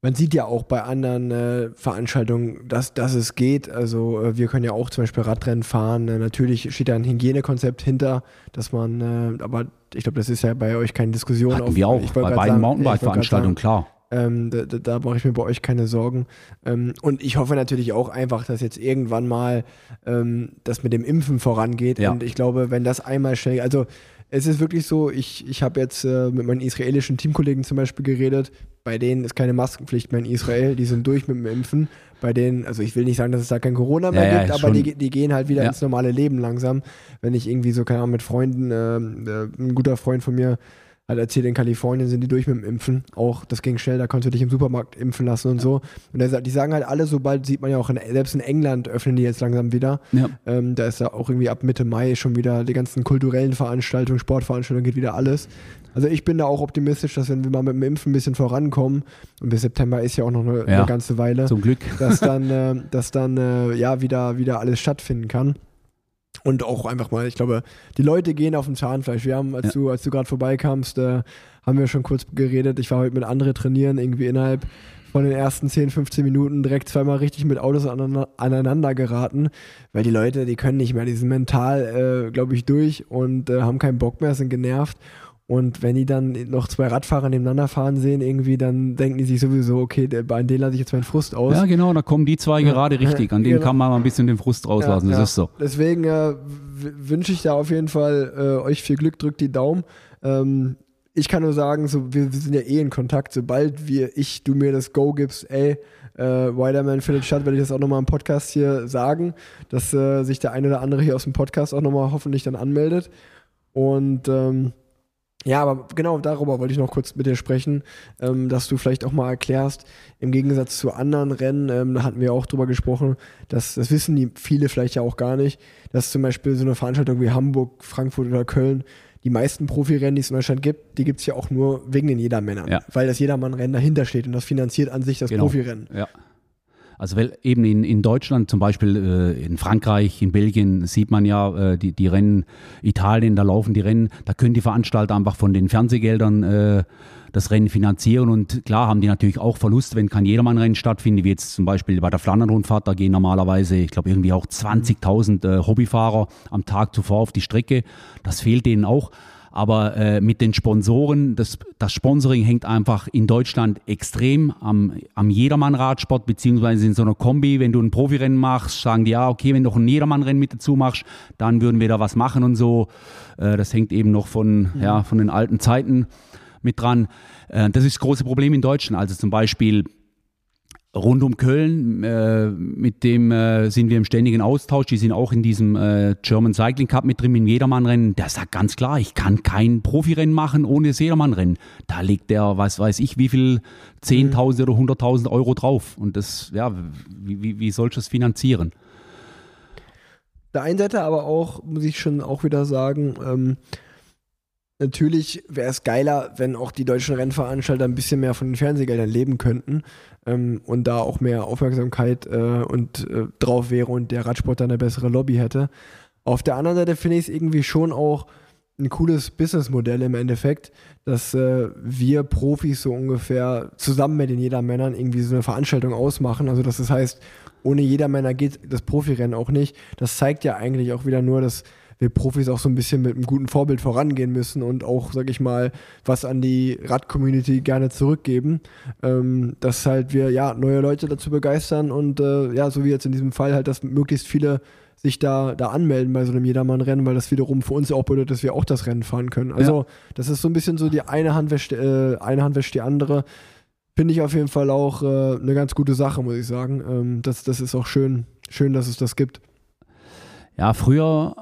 Speaker 2: man sieht ja auch bei anderen äh, Veranstaltungen, dass, dass es geht. Also äh, wir können ja auch zum Beispiel Radrennen fahren. Äh, natürlich steht da ein Hygienekonzept hinter, dass man, äh, aber ich glaube, das ist ja bei euch keine Diskussion.
Speaker 3: Hatten auf, wir auch bei beiden Mountainbike-Veranstaltungen, klar.
Speaker 2: Ähm, da, da, da mache ich mir bei euch keine Sorgen. Ähm, und ich hoffe natürlich auch einfach, dass jetzt irgendwann mal ähm, das mit dem Impfen vorangeht. Ja. Und ich glaube, wenn das einmal schnell, also es ist wirklich so, ich, ich habe jetzt äh, mit meinen israelischen Teamkollegen zum Beispiel geredet. Bei denen ist keine Maskenpflicht mehr in Israel. Die sind durch mit dem Impfen. Bei denen, also ich will nicht sagen, dass es da kein Corona mehr ja, gibt, ja, aber die, die, gehen halt wieder ins normale Leben langsam. Wenn ich irgendwie so, keine Ahnung, mit Freunden, äh, äh, ein guter Freund von mir hat erzählt, in Kalifornien sind die durch mit dem Impfen. Auch das ging schnell, da konntest du dich im Supermarkt impfen lassen und so. Und der, die sagen halt alle, sobald sieht man ja auch, in, selbst in England öffnen die jetzt langsam wieder. Ja. Ähm, da ist ja auch irgendwie ab Mitte Mai schon wieder die ganzen kulturellen Veranstaltungen, Sportveranstaltungen, geht wieder alles. Also ich bin da auch optimistisch, dass wenn wir mal mit dem Impfen ein bisschen vorankommen, und bis September ist ja auch noch eine, ja, eine ganze Weile,
Speaker 3: zum Glück,
Speaker 2: dass dann, äh, dass dann äh, ja wieder, wieder alles stattfinden kann. Und auch einfach mal, ich glaube, die Leute gehen auf dem Zahnfleisch. Wir haben, als ja. du, als du gerade vorbeikamst, äh, haben wir schon kurz geredet. Ich war heute mit anderen trainieren, irgendwie innerhalb von den ersten 10, 15 Minuten direkt zweimal richtig mit Autos aneinander, aneinander geraten, weil die Leute, die können nicht mehr, die sind mental, äh, glaube ich, durch und äh, haben keinen Bock mehr, sind genervt. Und wenn die dann noch zwei Radfahrer nebeneinander fahren sehen, irgendwie, dann denken die sich sowieso, okay, der, bei denen lasse ich jetzt meinen Frust aus.
Speaker 3: Ja, genau, da kommen die zwei ja. gerade richtig. An denen genau. kann man mal ein bisschen den Frust rauslassen. Ja, das ja. ist so.
Speaker 2: Deswegen äh, wünsche ich da auf jeden Fall äh, euch viel Glück, drückt die Daumen. Ähm, ich kann nur sagen, so, wir, wir, sind ja eh in Kontakt. Sobald wir, ich, du mir das Go gibst, ey, äh, Widerman findet statt, werde ich das auch nochmal im Podcast hier sagen, dass äh, sich der eine oder andere hier aus dem Podcast auch nochmal hoffentlich dann anmeldet. Und ähm, ja, aber genau darüber wollte ich noch kurz mit dir sprechen, ähm, dass du vielleicht auch mal erklärst, im Gegensatz zu anderen Rennen, ähm, da hatten wir auch drüber gesprochen, dass das wissen die viele vielleicht ja auch gar nicht, dass zum Beispiel so eine Veranstaltung wie Hamburg, Frankfurt oder Köln, die meisten Profirennen, die es in Deutschland gibt, die gibt es ja auch nur wegen den Jedermännern, ja. weil das Jedermann-Rennen dahinter steht und das finanziert an sich das genau. Profirennen.
Speaker 3: Ja. Also weil eben in, in Deutschland, zum Beispiel äh, in Frankreich, in Belgien sieht man ja äh, die, die Rennen, Italien, da laufen die Rennen, da können die Veranstalter einfach von den Fernsehgeldern äh, das Rennen finanzieren und klar haben die natürlich auch Verlust, wenn kein Jedermann-Rennen stattfindet, wie jetzt zum Beispiel bei der Flandern-Rundfahrt, da gehen normalerweise, ich glaube irgendwie auch 20.000 äh, Hobbyfahrer am Tag zuvor auf die Strecke, das fehlt denen auch. Aber äh, mit den Sponsoren, das, das Sponsoring hängt einfach in Deutschland extrem am, am Jedermann-Radsport, beziehungsweise in so einer Kombi. Wenn du ein Profirennen machst, sagen die, ja, okay, wenn du ein Jedermann-Rennen mit dazu machst, dann würden wir da was machen und so. Äh, das hängt eben noch von, mhm. ja, von den alten Zeiten mit dran. Äh, das ist das große Problem in Deutschland. Also zum Beispiel rund um Köln, äh, mit dem äh, sind wir im ständigen Austausch. Die sind auch in diesem äh, German Cycling Cup mit drin, im Jedermannrennen. Der sagt ganz klar, ich kann kein Profirennen machen ohne das Jedermannrennen. Da legt der, was weiß ich, wie viel 10.000 oder 100.000 Euro drauf. Und das, ja, wie, wie, wie soll ich das finanzieren?
Speaker 2: Der einen Seite aber auch, muss ich schon auch wieder sagen, ähm, Natürlich wäre es geiler, wenn auch die deutschen Rennveranstalter ein bisschen mehr von den Fernsehgeldern leben könnten ähm, und da auch mehr Aufmerksamkeit äh, und äh, drauf wäre und der Radsport dann eine bessere Lobby hätte. Auf der anderen Seite finde ich es irgendwie schon auch ein cooles Businessmodell im Endeffekt, dass äh, wir Profis so ungefähr zusammen mit den Jedermännern irgendwie so eine Veranstaltung ausmachen. Also dass das heißt, ohne Jedermänner geht das Profirennen auch nicht. Das zeigt ja eigentlich auch wieder nur, dass wir Profis auch so ein bisschen mit einem guten Vorbild vorangehen müssen und auch, sag ich mal, was an die Rad-Community gerne zurückgeben, ähm, dass halt wir ja neue Leute dazu begeistern und äh, ja, so wie jetzt in diesem Fall halt, dass möglichst viele sich da, da anmelden bei so einem Jedermann-Rennen, weil das wiederum für uns auch bedeutet, dass wir auch das Rennen fahren können. Also ja. das ist so ein bisschen so die eine Hand wäscht, äh, eine Hand wäscht die andere. Finde ich auf jeden Fall auch äh, eine ganz gute Sache, muss ich sagen. Ähm, das, das ist auch schön, schön, dass es das gibt.
Speaker 3: Ja, früher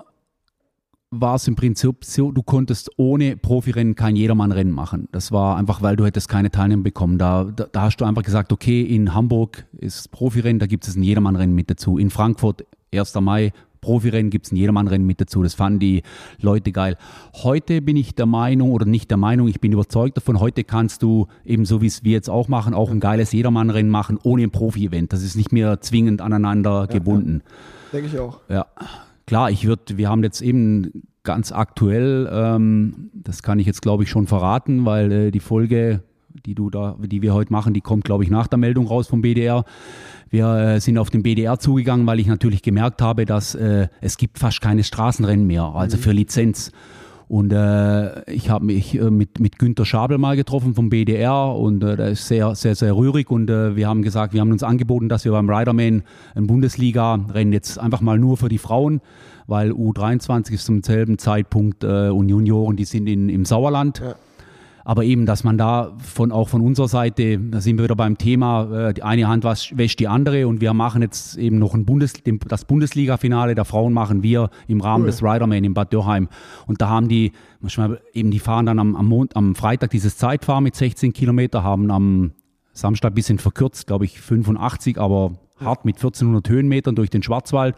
Speaker 3: war es im Prinzip so, du konntest ohne Profirennen kein Jedermann-Rennen machen. Das war einfach, weil du hättest keine Teilnehmer bekommen. Da, da, da hast du einfach gesagt, okay, in Hamburg ist Profirennen, da gibt es ein Jedermann-Rennen mit dazu. In Frankfurt, 1. Mai, Profirennen gibt es ein Jedermann-Rennen mit dazu. Das fanden die Leute geil. Heute bin ich der Meinung, oder nicht der Meinung, ich bin überzeugt davon, heute kannst du eben so, wie es wir jetzt auch machen, auch ein geiles Jedermann-Rennen machen, ohne ein Profi-Event. Das ist nicht mehr zwingend aneinander ja, gebunden.
Speaker 2: Ja. Denke ich auch.
Speaker 3: Ja klar, ich würde, wir haben jetzt eben ganz aktuell, ähm, das kann ich jetzt glaube ich schon verraten, weil äh, die Folge, die du da, die wir heute machen, die kommt glaube ich nach der Meldung raus vom BDR. Wir äh, sind auf den BDR zugegangen, weil ich natürlich gemerkt habe, dass äh, es gibt fast keine Straßenrennen mehr, also mhm. für Lizenz. Und äh, ich habe mich äh, mit, mit Günter Schabel mal getroffen vom BDR und äh, der ist sehr, sehr, sehr rührig und äh, wir haben gesagt, wir haben uns angeboten, dass wir beim Riderman ein Bundesliga-Rennen jetzt einfach mal nur für die Frauen, weil U23 ist zum selben Zeitpunkt äh, und Junioren, die sind in, im Sauerland. Ja aber eben, dass man da von auch von unserer Seite, da sind wir wieder beim Thema, äh, die eine Hand wäscht die andere und wir machen jetzt eben noch ein Bundes, das Bundesliga-Finale der Frauen machen wir im Rahmen cool. des Riderman in Bad Dürheim. Und da haben die, manchmal eben, die fahren dann am, am, Mond, am Freitag dieses Zeitfahren mit 16 Kilometer, haben am Samstag ein bisschen verkürzt, glaube ich 85, aber hart mit 1400 Höhenmetern durch den Schwarzwald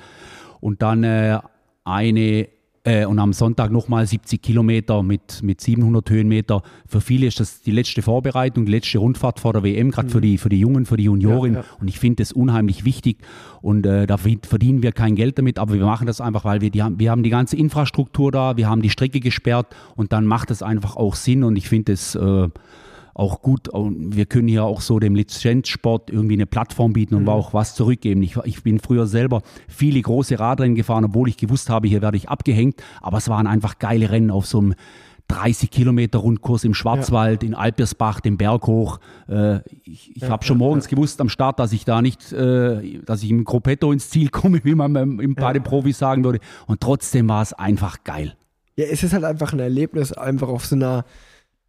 Speaker 3: und dann äh, eine äh, und am Sonntag nochmal 70 Kilometer mit, mit 700 Höhenmeter. Für viele ist das die letzte Vorbereitung, die letzte Rundfahrt vor der WM, gerade mhm. für, die, für die Jungen, für die Junioren. Ja, ja. Und ich finde das unheimlich wichtig. Und äh, da verdienen wir kein Geld damit, aber wir machen das einfach, weil wir, die, wir haben die ganze Infrastruktur da, wir haben die Strecke gesperrt und dann macht es einfach auch Sinn. Und ich finde es äh, auch gut. Wir können hier auch so dem Lizenzsport irgendwie eine Plattform bieten und mhm. auch was zurückgeben. Ich, ich bin früher selber viele große Radrennen gefahren, obwohl ich gewusst habe, hier werde ich abgehängt. Aber es waren einfach geile Rennen auf so einem 30 Kilometer Rundkurs im Schwarzwald, ja. in Alpersbach, den Berg hoch. Äh, ich ich ja, habe schon morgens ja. gewusst am Start, dass ich da nicht, äh, dass ich im Gruppetto ins Ziel komme, wie man im, bei den Profis sagen würde. Und trotzdem war es einfach geil.
Speaker 2: Ja, es ist halt einfach ein Erlebnis, einfach auf so einer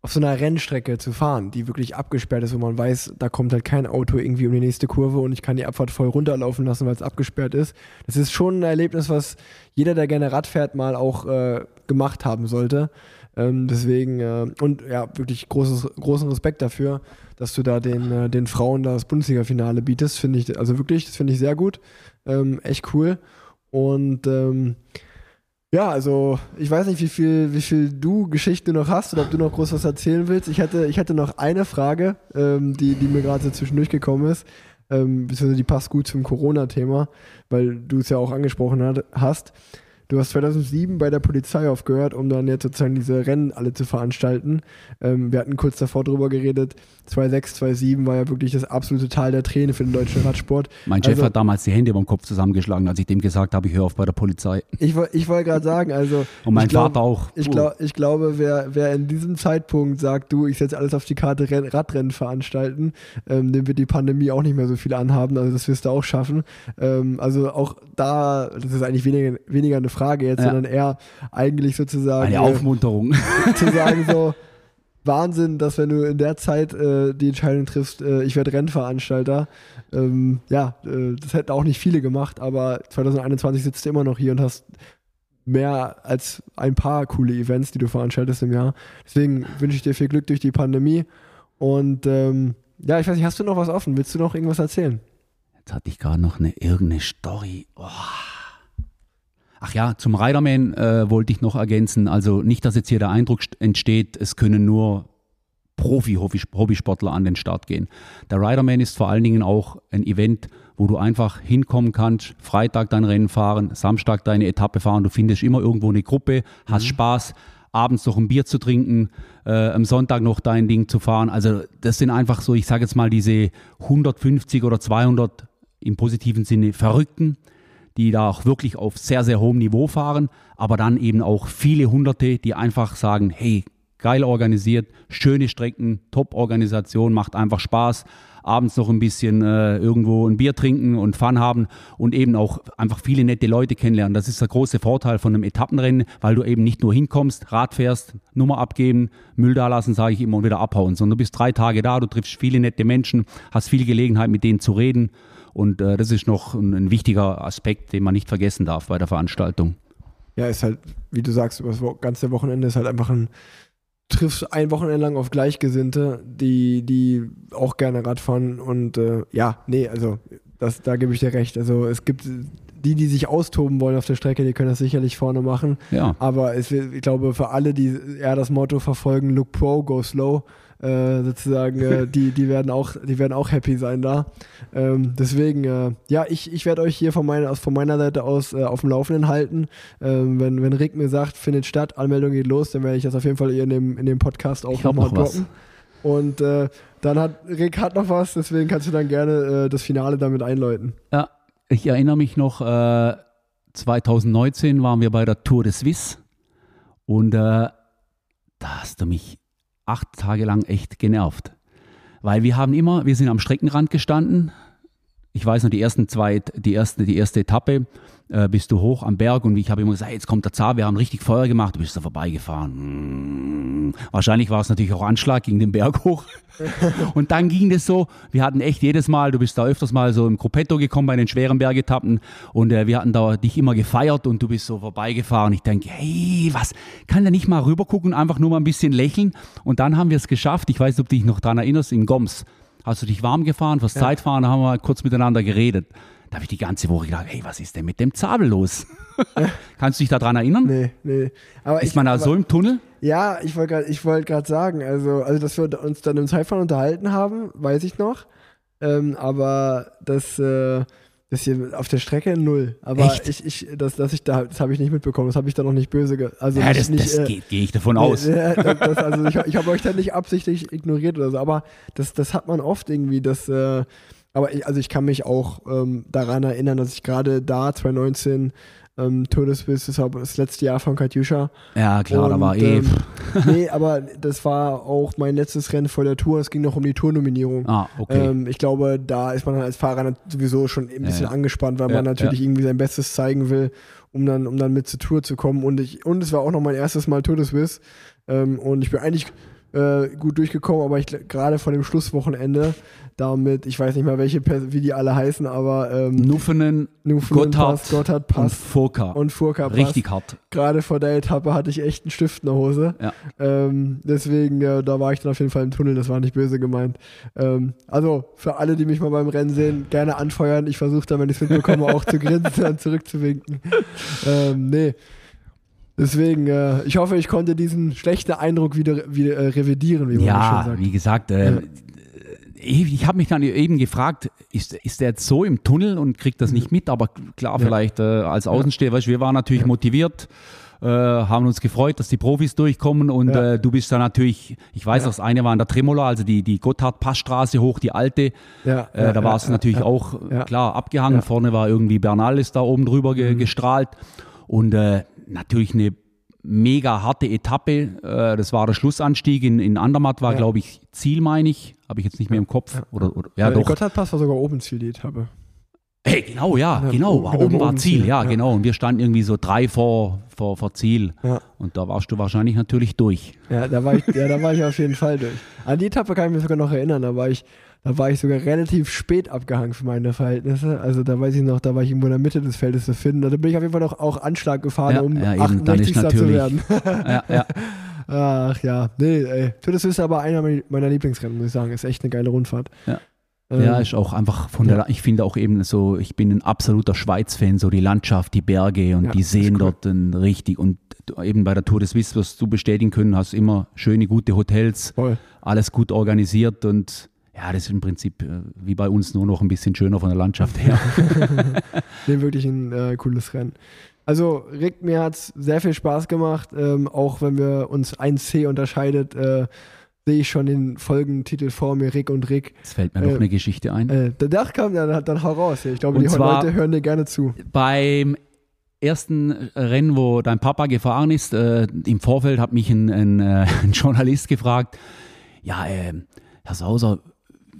Speaker 2: auf so einer Rennstrecke zu fahren, die wirklich abgesperrt ist, wo man weiß, da kommt halt kein Auto irgendwie um die nächste Kurve und ich kann die Abfahrt voll runterlaufen lassen, weil es abgesperrt ist. Das ist schon ein Erlebnis, was jeder, der gerne Rad fährt, mal auch äh, gemacht haben sollte. Ähm, deswegen, äh, und ja, wirklich großes, großen Respekt dafür, dass du da den, äh, den Frauen das Bundesliga-Finale bietest, finde ich, also wirklich, das finde ich sehr gut. Ähm, echt cool. Und ähm, ja, also ich weiß nicht, wie viel, wie viel du Geschichte noch hast oder ob du noch groß was erzählen willst. Ich hatte, ich hatte noch eine Frage, ähm, die, die mir gerade so zwischendurch gekommen ist, ähm, beziehungsweise die passt gut zum Corona-Thema, weil du es ja auch angesprochen hat, hast. Du hast 2007 bei der Polizei aufgehört, um dann jetzt sozusagen diese Rennen alle zu veranstalten. Ähm, wir hatten kurz davor drüber geredet. 2006, 2007 war ja wirklich das absolute Tal der Träne für den deutschen Radsport.
Speaker 3: Mein Chef also, hat damals die Hände über den Kopf zusammengeschlagen, als ich dem gesagt habe, ich höre auf bei der Polizei.
Speaker 2: Ich, ich wollte gerade sagen, also.
Speaker 3: Und mein glaub, Vater auch.
Speaker 2: Ich, glaub, ich glaube, wer, wer in diesem Zeitpunkt sagt, du, ich setze alles auf die Karte Renn, Radrennen veranstalten, ähm, dem wird die Pandemie auch nicht mehr so viel anhaben. Also das wirst du auch schaffen. Ähm, also auch da, das ist eigentlich weniger, weniger eine Frage jetzt, ja. sondern eher eigentlich sozusagen.
Speaker 3: Eine Aufmunterung.
Speaker 2: zu sagen so, Wahnsinn, dass wenn du in der Zeit äh, die Entscheidung triffst, äh, ich werde Rennveranstalter. Ähm, ja, äh, das hätten auch nicht viele gemacht, aber 2021 sitzt du immer noch hier und hast mehr als ein paar coole Events, die du veranstaltest im Jahr. Deswegen wünsche ich dir viel Glück durch die Pandemie. Und ähm, ja, ich weiß nicht, hast du noch was offen? Willst du noch irgendwas erzählen?
Speaker 3: Jetzt hatte ich gerade noch eine irgendeine Story. Oh. Ach ja, zum Riderman äh, wollte ich noch ergänzen. Also nicht, dass jetzt hier der Eindruck entsteht, es können nur Profi-Hobbysportler an den Start gehen. Der Riderman ist vor allen Dingen auch ein Event, wo du einfach hinkommen kannst, Freitag dein Rennen fahren, Samstag deine Etappe fahren. Du findest immer irgendwo eine Gruppe, hast mhm. Spaß, abends noch ein Bier zu trinken, äh, am Sonntag noch dein Ding zu fahren. Also das sind einfach so, ich sage jetzt mal diese 150 oder 200 im positiven Sinne Verrückten, die da auch wirklich auf sehr, sehr hohem Niveau fahren, aber dann eben auch viele Hunderte, die einfach sagen, hey, geil organisiert, schöne Strecken, Top-Organisation, macht einfach Spaß. Abends noch ein bisschen äh, irgendwo ein Bier trinken und Fun haben und eben auch einfach viele nette Leute kennenlernen. Das ist der große Vorteil von einem Etappenrennen, weil du eben nicht nur hinkommst, Rad fährst, Nummer abgeben, Müll da lassen, sage ich immer, und wieder abhauen, sondern du bist drei Tage da, du triffst viele nette Menschen, hast viel Gelegenheit, mit denen zu reden und äh, das ist noch ein, ein, wichtiger Aspekt, den man nicht vergessen darf bei der Veranstaltung.
Speaker 2: ja, ist halt, wie du sagst, über das ganze Wochenende ist halt einfach ein, triffst ein Wochenende lang auf Gleichgesinnte, die, die auch gerne Radfahren und äh, ja, nee, also das, da gebe ich dir recht. Also es gibt die, die sich austoben wollen auf der Strecke, die können das sicherlich vorne machen.
Speaker 3: Ja.
Speaker 2: Aber es, ich glaube, für alle, die eher das Motto verfolgen, look pro, go slow, äh, sozusagen, äh, die, die, werden auch, die werden auch happy sein da. Ähm, deswegen, äh, ja, ich, ich werde euch hier von meiner, aus, von meiner Seite aus äh, auf dem Laufenden halten. Ähm, wenn, wenn Rick mir sagt, findet statt, Anmeldung geht los, dann werde ich das auf jeden Fall hier in dem, in dem Podcast auch nochmal
Speaker 3: noch
Speaker 2: droppen. Und äh, dann hat Rick hat noch was, deswegen kannst du dann gerne das Finale damit einläuten.
Speaker 3: Ja, ich erinnere mich noch, äh, 2019 waren wir bei der Tour de Suisse und da hast du mich acht Tage lang echt genervt. Weil wir haben immer, wir sind am Streckenrand gestanden. Ich weiß noch, die ersten zwei, die erste, die erste Etappe äh, bist du hoch am Berg und ich habe immer gesagt, jetzt kommt der Zar, wir haben richtig Feuer gemacht, du bist da vorbeigefahren. Hm. Wahrscheinlich war es natürlich auch Anschlag gegen den Berg hoch. Und dann ging das so, wir hatten echt jedes Mal, du bist da öfters mal so im Gruppetto gekommen bei den schweren Bergetappen und äh, wir hatten da dich immer gefeiert und du bist so vorbeigefahren. Ich denke, hey, was, kann der nicht mal rübergucken einfach nur mal ein bisschen lächeln? Und dann haben wir es geschafft, ich weiß nicht, ob du dich noch dran erinnerst, in Goms. Hast du dich warm gefahren, fürs Zeitfahren, da haben wir kurz miteinander geredet. Da habe ich die ganze Woche gedacht, hey, was ist denn mit dem Zabel los? Kannst du dich daran erinnern?
Speaker 2: Nee, nee. Aber
Speaker 3: Ist
Speaker 2: ich,
Speaker 3: man da
Speaker 2: aber,
Speaker 3: so im Tunnel?
Speaker 2: Ja, ich wollte gerade wollt sagen, also, also, dass wir uns dann im Zeitfahren unterhalten haben, weiß ich noch. Ähm, aber das, äh, das hier auf der Strecke null. Aber
Speaker 3: Echt?
Speaker 2: ich, ich, das, dass ich da, das habe ich nicht mitbekommen. Das habe ich da noch nicht böse. Ge also
Speaker 3: Ja,
Speaker 2: nicht,
Speaker 3: das,
Speaker 2: nicht,
Speaker 3: das
Speaker 2: äh,
Speaker 3: geht, gehe ich davon aus.
Speaker 2: Nee, das, das, also ich, ich habe euch da nicht absichtlich ignoriert oder so, aber das, das hat man oft irgendwie, das, äh, aber ich, also ich kann mich auch ähm, daran erinnern, dass ich gerade da 2019 ähm, Tour de Suisse, das letzte Jahr von Katjuscha.
Speaker 3: Ja, klar, da
Speaker 2: Und,
Speaker 3: war eh.
Speaker 2: ähm, nee, aber das war auch mein letztes Rennen vor der Tour. Es ging noch um die Tournominierung.
Speaker 3: Ah, okay.
Speaker 2: Ähm, ich glaube, da ist man dann als Fahrer sowieso schon ein bisschen
Speaker 3: ja.
Speaker 2: angespannt, weil
Speaker 3: Ja,
Speaker 2: man natürlich
Speaker 3: ja.
Speaker 2: irgendwie sein Bestes zeigen will, um dann, um dann mit zur Tour zu kommen. Und, ich, und es war auch noch mein erstes Mal Tour de Suisse. Ähm, und ich bin eigentlich äh, gut durchgekommen, aber ich gerade vor dem Schlusswochenende damit, ich weiß nicht mal, welche, wie die alle heißen, aber ähm,
Speaker 3: Nuffenen,
Speaker 2: Newfoundland
Speaker 3: Gotthard,
Speaker 2: Pass, Gotthard
Speaker 3: und
Speaker 2: Pass
Speaker 3: Furka.
Speaker 2: und Furka Pass.
Speaker 3: Richtig hart.
Speaker 2: Gerade vor der Etappe hatte ich echt einen Stift in der Hose.
Speaker 3: Ja.
Speaker 2: Ähm, deswegen, äh, da war ich dann auf jeden Fall im Tunnel, das war nicht böse gemeint. Ähm, also, für alle, die mich mal beim Rennen sehen, gerne anfeuern. Ich versuche dann, wenn ich es mitbekomme, auch zu grinsen und zurückzuwinken. Ähm, nee. Deswegen, äh, ich hoffe, ich konnte diesen schlechten Eindruck wieder, wieder äh, revidieren, wie man
Speaker 3: Ja,
Speaker 2: sagt.
Speaker 3: wie gesagt, äh, ich, ich habe mich dann eben gefragt, ist, ist der jetzt so im Tunnel und kriegt das nicht mit? Aber klar, vielleicht äh, als Außensteher, weißt, wir waren natürlich motiviert, äh, haben uns gefreut, dass die Profis durchkommen und
Speaker 2: Ja.
Speaker 3: äh, du bist da natürlich, ich weiß,
Speaker 2: Ja.
Speaker 3: das eine war in der Tremola, also die, die Gotthard-Passstraße hoch, die alte,
Speaker 2: Ja,
Speaker 3: Äh,
Speaker 2: ja,
Speaker 3: da war
Speaker 2: ja,
Speaker 3: es
Speaker 2: ja,
Speaker 3: natürlich
Speaker 2: ja.
Speaker 3: auch
Speaker 2: Ja.
Speaker 3: klar abgehangen.
Speaker 2: Ja.
Speaker 3: Vorne war irgendwie Bernal ist da oben drüber ge
Speaker 2: Mhm.
Speaker 3: gestrahlt. Und äh, natürlich eine mega harte Etappe. Äh, das war der Schlussanstieg in, in Andermatt, war,
Speaker 2: Ja.
Speaker 3: glaube ich, Ziel, meine ich. Habe ich jetzt nicht mehr im Kopf. Oder, oder, ja,
Speaker 2: Äh,
Speaker 3: doch.
Speaker 2: Gotthardpass war sogar oben Ziel, die Etappe.
Speaker 3: Hey, genau, ja,
Speaker 2: Ja,
Speaker 3: genau.
Speaker 2: oben-
Speaker 3: War,
Speaker 2: genau,
Speaker 3: oben war
Speaker 2: oben
Speaker 3: Ziel,
Speaker 2: Ziel,
Speaker 3: ja,
Speaker 2: ja.
Speaker 3: genau. Und wir standen irgendwie so drei vor, vor, vor Ziel.
Speaker 2: Ja.
Speaker 3: Und da warst du wahrscheinlich natürlich durch.
Speaker 2: Ja, da war ich, ja, da war ich auf jeden Fall durch. An die Etappe kann ich mich sogar noch erinnern. Da war ich, da war ich sogar relativ spät abgehangen für meine Verhältnisse. Also da weiß ich noch, da war ich irgendwo in der Mitte des Feldes zu finden. Da bin ich auf jeden Fall noch auch Anschlag gefahren,
Speaker 3: Ja,
Speaker 2: um
Speaker 3: ja, eben, dann ist
Speaker 2: 68. zu werden.
Speaker 3: ja, ja.
Speaker 2: Ach ja, nee, ey. Tour de Suisse ist aber einer meiner Lieblingsrennen, muss ich sagen. Ist echt eine geile Rundfahrt.
Speaker 3: Ja.
Speaker 2: Ähm,
Speaker 3: Ja, ist auch einfach von der, ich finde auch eben so, ich bin ein absoluter Schweiz-Fan, so die Landschaft, die Berge und
Speaker 2: Ja,
Speaker 3: die Seen
Speaker 2: cool.
Speaker 3: dort richtig und eben bei der Tour de Suisse wirst du bestätigen können, hast immer schöne, gute Hotels,
Speaker 2: voll.
Speaker 3: alles gut organisiert und ja, das ist im Prinzip äh, wie bei uns nur noch ein bisschen schöner von der Landschaft her.
Speaker 2: Nee, wirklich ein äh, cooles Rennen. Also, Rick, mir hat es sehr viel Spaß gemacht. Ähm, auch wenn wir uns 1C unterscheidet, äh, sehe ich schon den Folgentitel vor mir, Rick und Rick.
Speaker 3: Jetzt fällt mir noch
Speaker 2: Äh,
Speaker 3: eine Geschichte ein.
Speaker 2: Äh, der Dach kam, dann, dann hau raus. Ich glaube,
Speaker 3: Und
Speaker 2: die Leute hören dir gerne zu.
Speaker 3: Beim ersten Rennen, wo dein Papa gefahren ist, äh, im Vorfeld hat mich ein, ein, äh, ein Journalist gefragt, ja, Herr Sauser,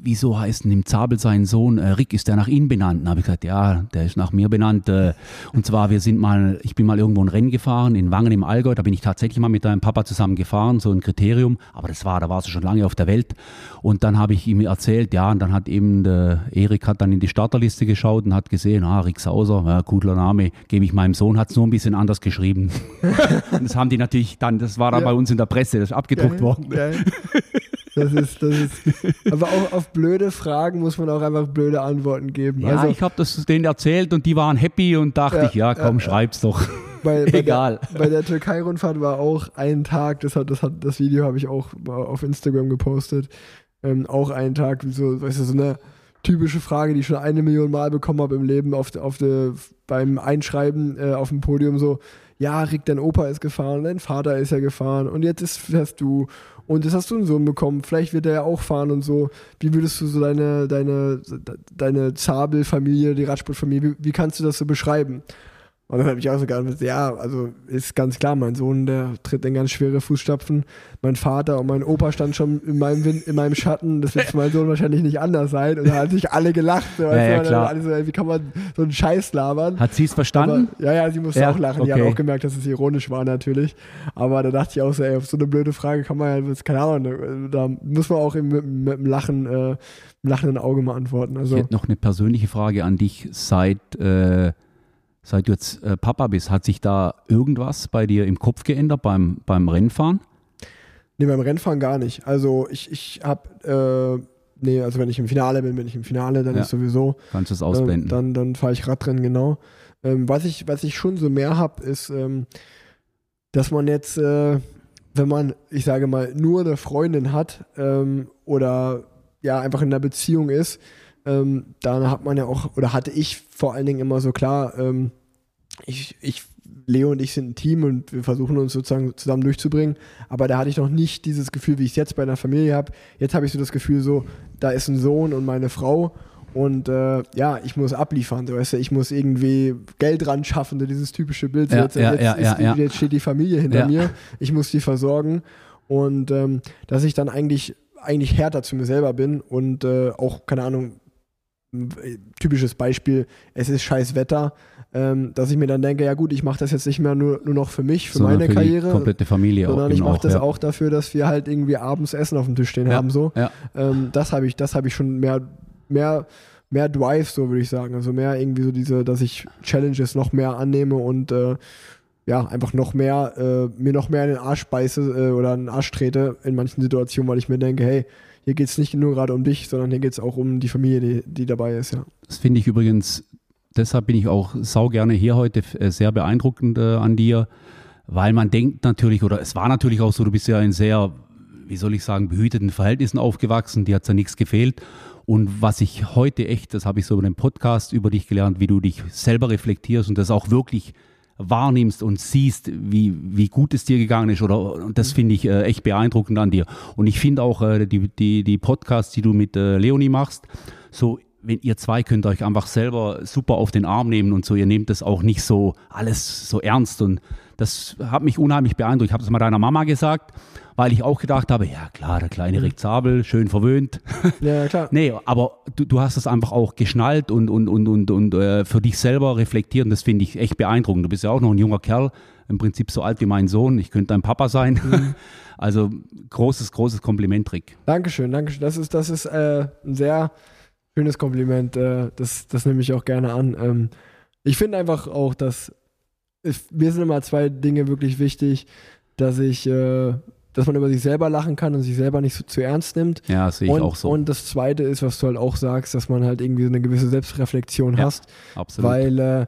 Speaker 3: wieso heißt denn im Zabel sein Sohn äh, Rick, ist der nach Ihnen benannt? Dann habe ich gesagt, ja, der ist nach mir benannt. Äh, und zwar, wir sind mal, ich bin mal irgendwo ein Rennen gefahren in Wangen im Allgäu, da bin ich tatsächlich mal mit deinem Papa zusammen gefahren, so ein Kriterium, aber das war, da war sie schon lange auf der Welt. Und dann habe ich ihm erzählt, ja, und dann hat eben der Erik hat dann in die Starterliste geschaut und hat gesehen, ah, Rick Sauser, ja, cooler Name, gebe ich meinem Sohn, hat es nur ein bisschen anders geschrieben. und das haben die natürlich dann, das war dann
Speaker 2: Ja.
Speaker 3: bei uns in der Presse, das ist abgedruckt worden.
Speaker 2: Geil. Das ist, das ist, aber auch auf blöde Fragen muss man auch einfach blöde Antworten geben.
Speaker 3: Ja,
Speaker 2: also
Speaker 3: ich habe das denen erzählt und die waren happy und dachte
Speaker 2: Ja,
Speaker 3: ich, ja komm,
Speaker 2: ja,
Speaker 3: schreib's doch.
Speaker 2: bei, bei
Speaker 3: egal.
Speaker 2: Der, bei der Türkei-Rundfahrt war auch ein Tag, das, hat, das, hat, das Video habe ich auch auf Instagram gepostet, ähm, auch ein Tag, so, weißt du, so eine typische Frage, die ich schon eine Million Mal bekommen habe im Leben, auf, auf de, beim Einschreiben äh, auf dem Podium so, ja, Rick, dein Opa ist gefahren, dein Vater ist ja gefahren und jetzt ist, fährst du und jetzt hast du einen Sohn bekommen, vielleicht wird er ja auch fahren und so. Wie würdest du so deine, deine, deine Zabel-Familie, die Radsportfamilie, wie, wie kannst du das so beschreiben? Und dann habe ich auch so geantwortet, ja, also ist ganz klar, mein Sohn, der tritt in ganz schwere Fußstapfen. Mein Vater und mein Opa standen schon in meinem, Wind, in meinem Schatten. Das wird für meinen Sohn wahrscheinlich nicht anders sein. Und da haben sich alle gelacht. So,
Speaker 3: ja,
Speaker 2: du,
Speaker 3: klar.
Speaker 2: Alle so, wie kann man so einen Scheiß labern?
Speaker 3: Hat sie es verstanden?
Speaker 2: Aber, ja, ja, sie musste
Speaker 3: Ja,
Speaker 2: auch lachen. Die
Speaker 3: okay.
Speaker 2: hat auch gemerkt, dass es ironisch war natürlich. Aber da dachte ich auch so, ey, auf so eine blöde Frage kann man ja, keine Ahnung, da muss man auch mit, mit dem Lachen, äh, lachenden Auge mal antworten. Also,
Speaker 3: Ich hätte noch eine persönliche Frage an dich. Seit, äh, seit du jetzt äh, Papa bist, hat sich da irgendwas bei dir im Kopf geändert beim, beim Rennfahren?
Speaker 2: Nee, beim Rennfahren gar nicht. Also ich, ich habe, äh, nee, also wenn ich im Finale bin, bin ich im Finale, dann
Speaker 3: Ja.
Speaker 2: ist sowieso.
Speaker 3: Kannst du es ausblenden?
Speaker 2: dann dann fahre ich Radrennen, genau. Ähm, was, ich, was ich schon so mehr habe, ist, ähm, dass man jetzt, äh, wenn man, ich sage mal, nur eine Freundin hat ähm, oder ja, einfach in einer Beziehung ist, ähm, dann hat man ja auch, oder hatte ich vor allen Dingen immer so klar, ähm, ich, ich, Leo und ich sind ein Team und wir versuchen uns sozusagen zusammen durchzubringen. Aber da hatte ich noch nicht dieses Gefühl, wie ich es jetzt bei einer Familie habe. Jetzt habe ich so das Gefühl, so, da ist ein Sohn und meine Frau und äh, ja, ich muss abliefern, so, weißt du, ich muss irgendwie Geld ran schaffen, dieses typische Bild. So
Speaker 3: Ja,
Speaker 2: jetzt,
Speaker 3: ja,
Speaker 2: jetzt,
Speaker 3: ja,
Speaker 2: ist jetzt steht die Familie hinter mir, ich muss die versorgen und ähm, dass ich dann eigentlich, eigentlich härter zu mir selber bin und äh, auch, keine Ahnung, typisches Beispiel, es ist scheiß Wetter, ähm, dass ich mir dann denke, ja gut, ich mache das jetzt nicht mehr nur, nur noch für mich, für
Speaker 3: Sondern
Speaker 2: meine
Speaker 3: für
Speaker 2: Karriere,
Speaker 3: komplette Familie
Speaker 2: sondern
Speaker 3: auch.
Speaker 2: ich mache das
Speaker 3: ja.
Speaker 2: auch dafür, dass wir halt irgendwie abends Essen auf dem Tisch stehen
Speaker 3: Ja,
Speaker 2: haben. So.
Speaker 3: ja.
Speaker 2: Ähm, das habe ich, das habe ich schon mehr, mehr, mehr Drive, so würde ich sagen. Also mehr irgendwie so diese, dass ich Challenges noch mehr annehme und äh, ja, einfach noch mehr, äh, mir noch mehr in den Arsch beiße äh, oder in den Arsch trete in manchen Situationen, weil ich mir denke, hey, hier geht es nicht nur gerade um dich, sondern hier geht es auch um die Familie, die, die dabei ist, ja.
Speaker 3: Das finde ich übrigens, deshalb bin ich auch sau gerne hier heute, äh, sehr beeindruckend äh, an dir, weil man denkt natürlich, oder es war natürlich auch so, du bist ja in sehr, wie soll ich sagen, behüteten Verhältnissen aufgewachsen, dir hat ja nichts gefehlt. Und was ich heute echt, das habe ich so über den Podcast über dich gelernt, wie du dich selber reflektierst und das auch wirklich wahrnimmst und siehst, wie, wie gut es dir gegangen ist. Oder, und das finde ich äh, echt beeindruckend an dir. Und ich finde auch äh, die, die, die Podcasts, die du mit äh, Leonie machst, so wenn ihr zwei könnt euch einfach selber super auf den Arm nehmen und so, ihr nehmt das auch nicht so alles so ernst und das hat mich unheimlich beeindruckt. Ich habe das mal deiner Mama gesagt, weil ich auch gedacht habe, ja klar, der kleine Rick Zabel, schön verwöhnt.
Speaker 2: Ja, klar.
Speaker 3: nee, aber du, du hast das einfach auch geschnallt und, und, und, und, und äh, für dich selber reflektiert und das finde ich echt beeindruckend. Du bist ja auch noch ein junger Kerl, im Prinzip so alt wie mein Sohn. Ich könnte dein Papa sein. Also großes, großes Kompliment, Rick.
Speaker 2: Dankeschön, Dankeschön. Das ist, das ist äh, ein sehr schönes Kompliment. Äh, das, das nehme ich auch gerne an. Ähm, ich finde einfach auch, dass mir sind immer zwei Dinge wirklich wichtig, dass ich, äh, dass man über sich selber lachen kann und sich selber nicht so zu ernst nimmt.
Speaker 3: Ja, sehe ich
Speaker 2: und,
Speaker 3: auch so.
Speaker 2: und das zweite ist, was du halt auch sagst, dass man halt irgendwie so eine gewisse Selbstreflexion
Speaker 3: Ja,
Speaker 2: hast.
Speaker 3: Absolut.
Speaker 2: Weil äh,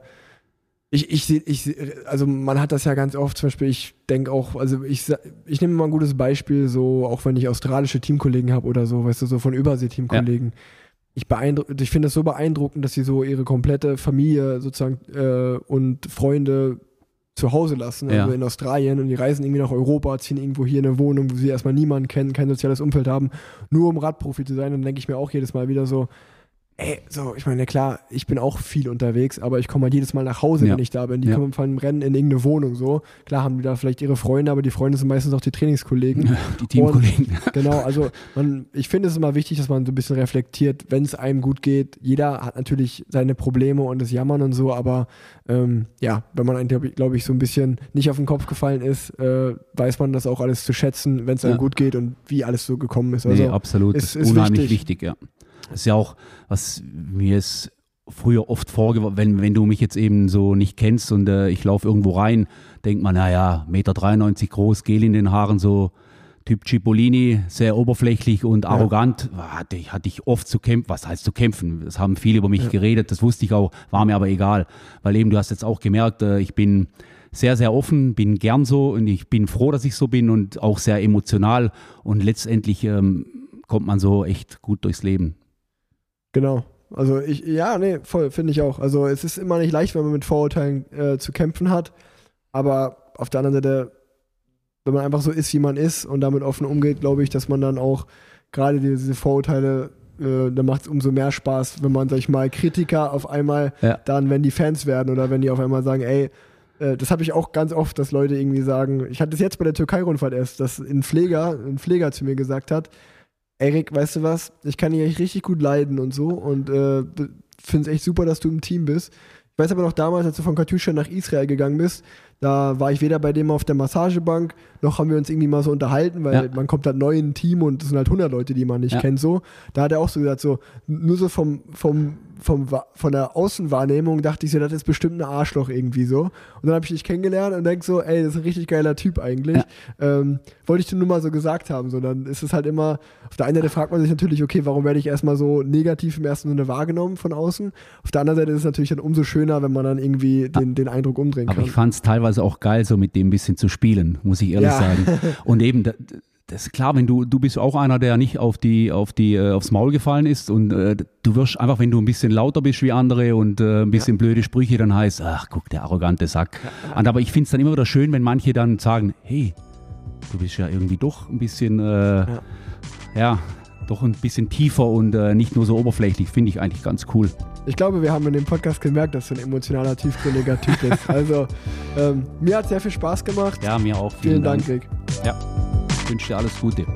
Speaker 2: ich, ich, seh- ich, also man hat das ja ganz oft, zum Beispiel, ich denke auch, also ich, ich nehme mal ein gutes Beispiel, so auch wenn ich australische Teamkollegen habe oder so, weißt du, so von Übersee-Teamkollegen. Ich, beeindruck, ich finde es so beeindruckend, dass sie so ihre komplette Familie sozusagen äh, und Freunde zu Hause lassen,
Speaker 3: Ja.
Speaker 2: also in Australien und die reisen irgendwie nach Europa, ziehen irgendwo hier eine Wohnung, wo sie erstmal niemanden kennen, kein soziales Umfeld haben, nur um Radprofi zu sein. Und dann denke ich mir auch jedes Mal wieder so, ey, so, ich meine, klar, ich bin auch viel unterwegs, aber ich komme halt jedes Mal nach Hause,
Speaker 3: Ja.
Speaker 2: wenn ich da bin. Die
Speaker 3: Ja.
Speaker 2: kommen vom Rennen in irgendeine Wohnung, so. Klar haben die da vielleicht ihre Freunde, aber die Freunde sind meistens auch die Trainingskollegen.
Speaker 3: Die Teamkollegen.
Speaker 2: Genau, also man, ich finde es immer wichtig, dass man so ein bisschen reflektiert, wenn es einem gut geht. Jeder hat natürlich seine Probleme und das Jammern und so, aber ähm, ja, wenn man einem, glaube ich, glaub ich, so ein bisschen nicht auf den Kopf gefallen ist, äh, weiß man das auch alles zu schätzen, wenn es einem
Speaker 3: Ja.
Speaker 2: gut geht und wie alles so gekommen ist. Also
Speaker 3: nee, absolut.
Speaker 2: ist-
Speaker 3: das ist
Speaker 2: ist
Speaker 3: unheimlich
Speaker 2: wichtig.
Speaker 3: wichtig. ja. Das ist ja auch, was mir ist früher oft vorgeworfen, wenn, wenn du mich jetzt eben so nicht kennst und äh, ich laufe irgendwo rein, denkt man, naja, Meter 93 groß, Gel in den Haaren, so Typ Cipollini, sehr oberflächlich und arrogant, hatte ich, hatte ich oft zu kämpfen. Was heißt zu kämpfen? Das haben viele über mich geredet, das wusste ich auch, war mir aber egal. Weil eben, du hast jetzt auch gemerkt, äh, ich bin sehr, sehr offen, bin gern so und ich bin froh, dass ich so bin und auch sehr emotional und letztendlich ähm, kommt man so echt gut durchs Leben.
Speaker 2: Genau. Also ich, ja, nee, voll, finde ich auch. Also es ist immer nicht leicht, wenn man mit Vorurteilen äh, zu kämpfen hat. Aber auf der anderen Seite, wenn man einfach so ist, wie man ist und damit offen umgeht, glaube ich, dass man dann auch gerade diese Vorurteile, äh, dann macht es umso mehr Spaß, wenn man, sag ich mal, Kritiker auf einmal
Speaker 3: Ja.
Speaker 2: dann, wenn die Fans werden oder wenn die auf einmal sagen, ey, äh, das habe ich auch ganz oft, dass Leute irgendwie sagen, ich hatte es jetzt bei der Türkei-Rundfahrt erst, dass ein Pfleger, ein Pfleger zu mir gesagt hat, Erik, weißt du was, ich kann dich echt richtig gut leiden und so und äh, finde es echt super, dass du im Team bist. Ich weiß aber noch damals, als du von Katjuscha nach Israel gegangen bist, da war ich weder bei dem auf der Massagebank, noch haben wir uns irgendwie mal so unterhalten, weil
Speaker 3: Ja.
Speaker 2: man kommt halt neu in ein Team und es sind halt 100 Leute, die man nicht
Speaker 3: Ja.
Speaker 2: kennt so. Da hat er auch so gesagt, so nur so vom, vom, vom, von der Außenwahrnehmung dachte ich so, das ist bestimmt ein Arschloch irgendwie so. Und dann habe ich dich kennengelernt und denk so, ey, das ist ein richtig geiler Typ eigentlich.
Speaker 3: Ja.
Speaker 2: Ähm, wollte ich dir nur mal so gesagt haben. So, dann ist es halt immer, auf der einen Seite fragt man sich natürlich, okay, warum werde ich erstmal so negativ im ersten Sinne wahrgenommen von außen? Auf der anderen Seite ist es natürlich dann umso schöner, wenn man dann irgendwie den, den Eindruck umdrehen
Speaker 3: Aber
Speaker 2: kann.
Speaker 3: ich fand es teilweise auch geil, so mit dem ein bisschen zu spielen, muss ich ehrlich
Speaker 2: Ja.
Speaker 3: sagen. Und eben, das ist klar, wenn du, du bist auch einer, der nicht auf die, auf die, äh, aufs Maul gefallen ist und äh, du wirst einfach, wenn du ein bisschen lauter bist wie andere und äh, ein bisschen blöde Sprüche, dann heißt, ach guck, der arrogante Sack. Und, aber ich finde es dann immer wieder schön, wenn manche dann sagen, hey, du bist ja irgendwie doch ein bisschen, äh, ja. doch ein bisschen tiefer und äh, nicht nur so oberflächlich, finde ich eigentlich ganz cool.
Speaker 2: Ich glaube, wir haben in dem Podcast gemerkt, dass du ein emotionaler, tiefgründiger Typ bist. Also, ähm, mir hat sehr viel Spaß gemacht.
Speaker 3: Ja, mir auch.
Speaker 2: Vielen Dank, Rick.
Speaker 3: Ja, wünsche dir alles Gute.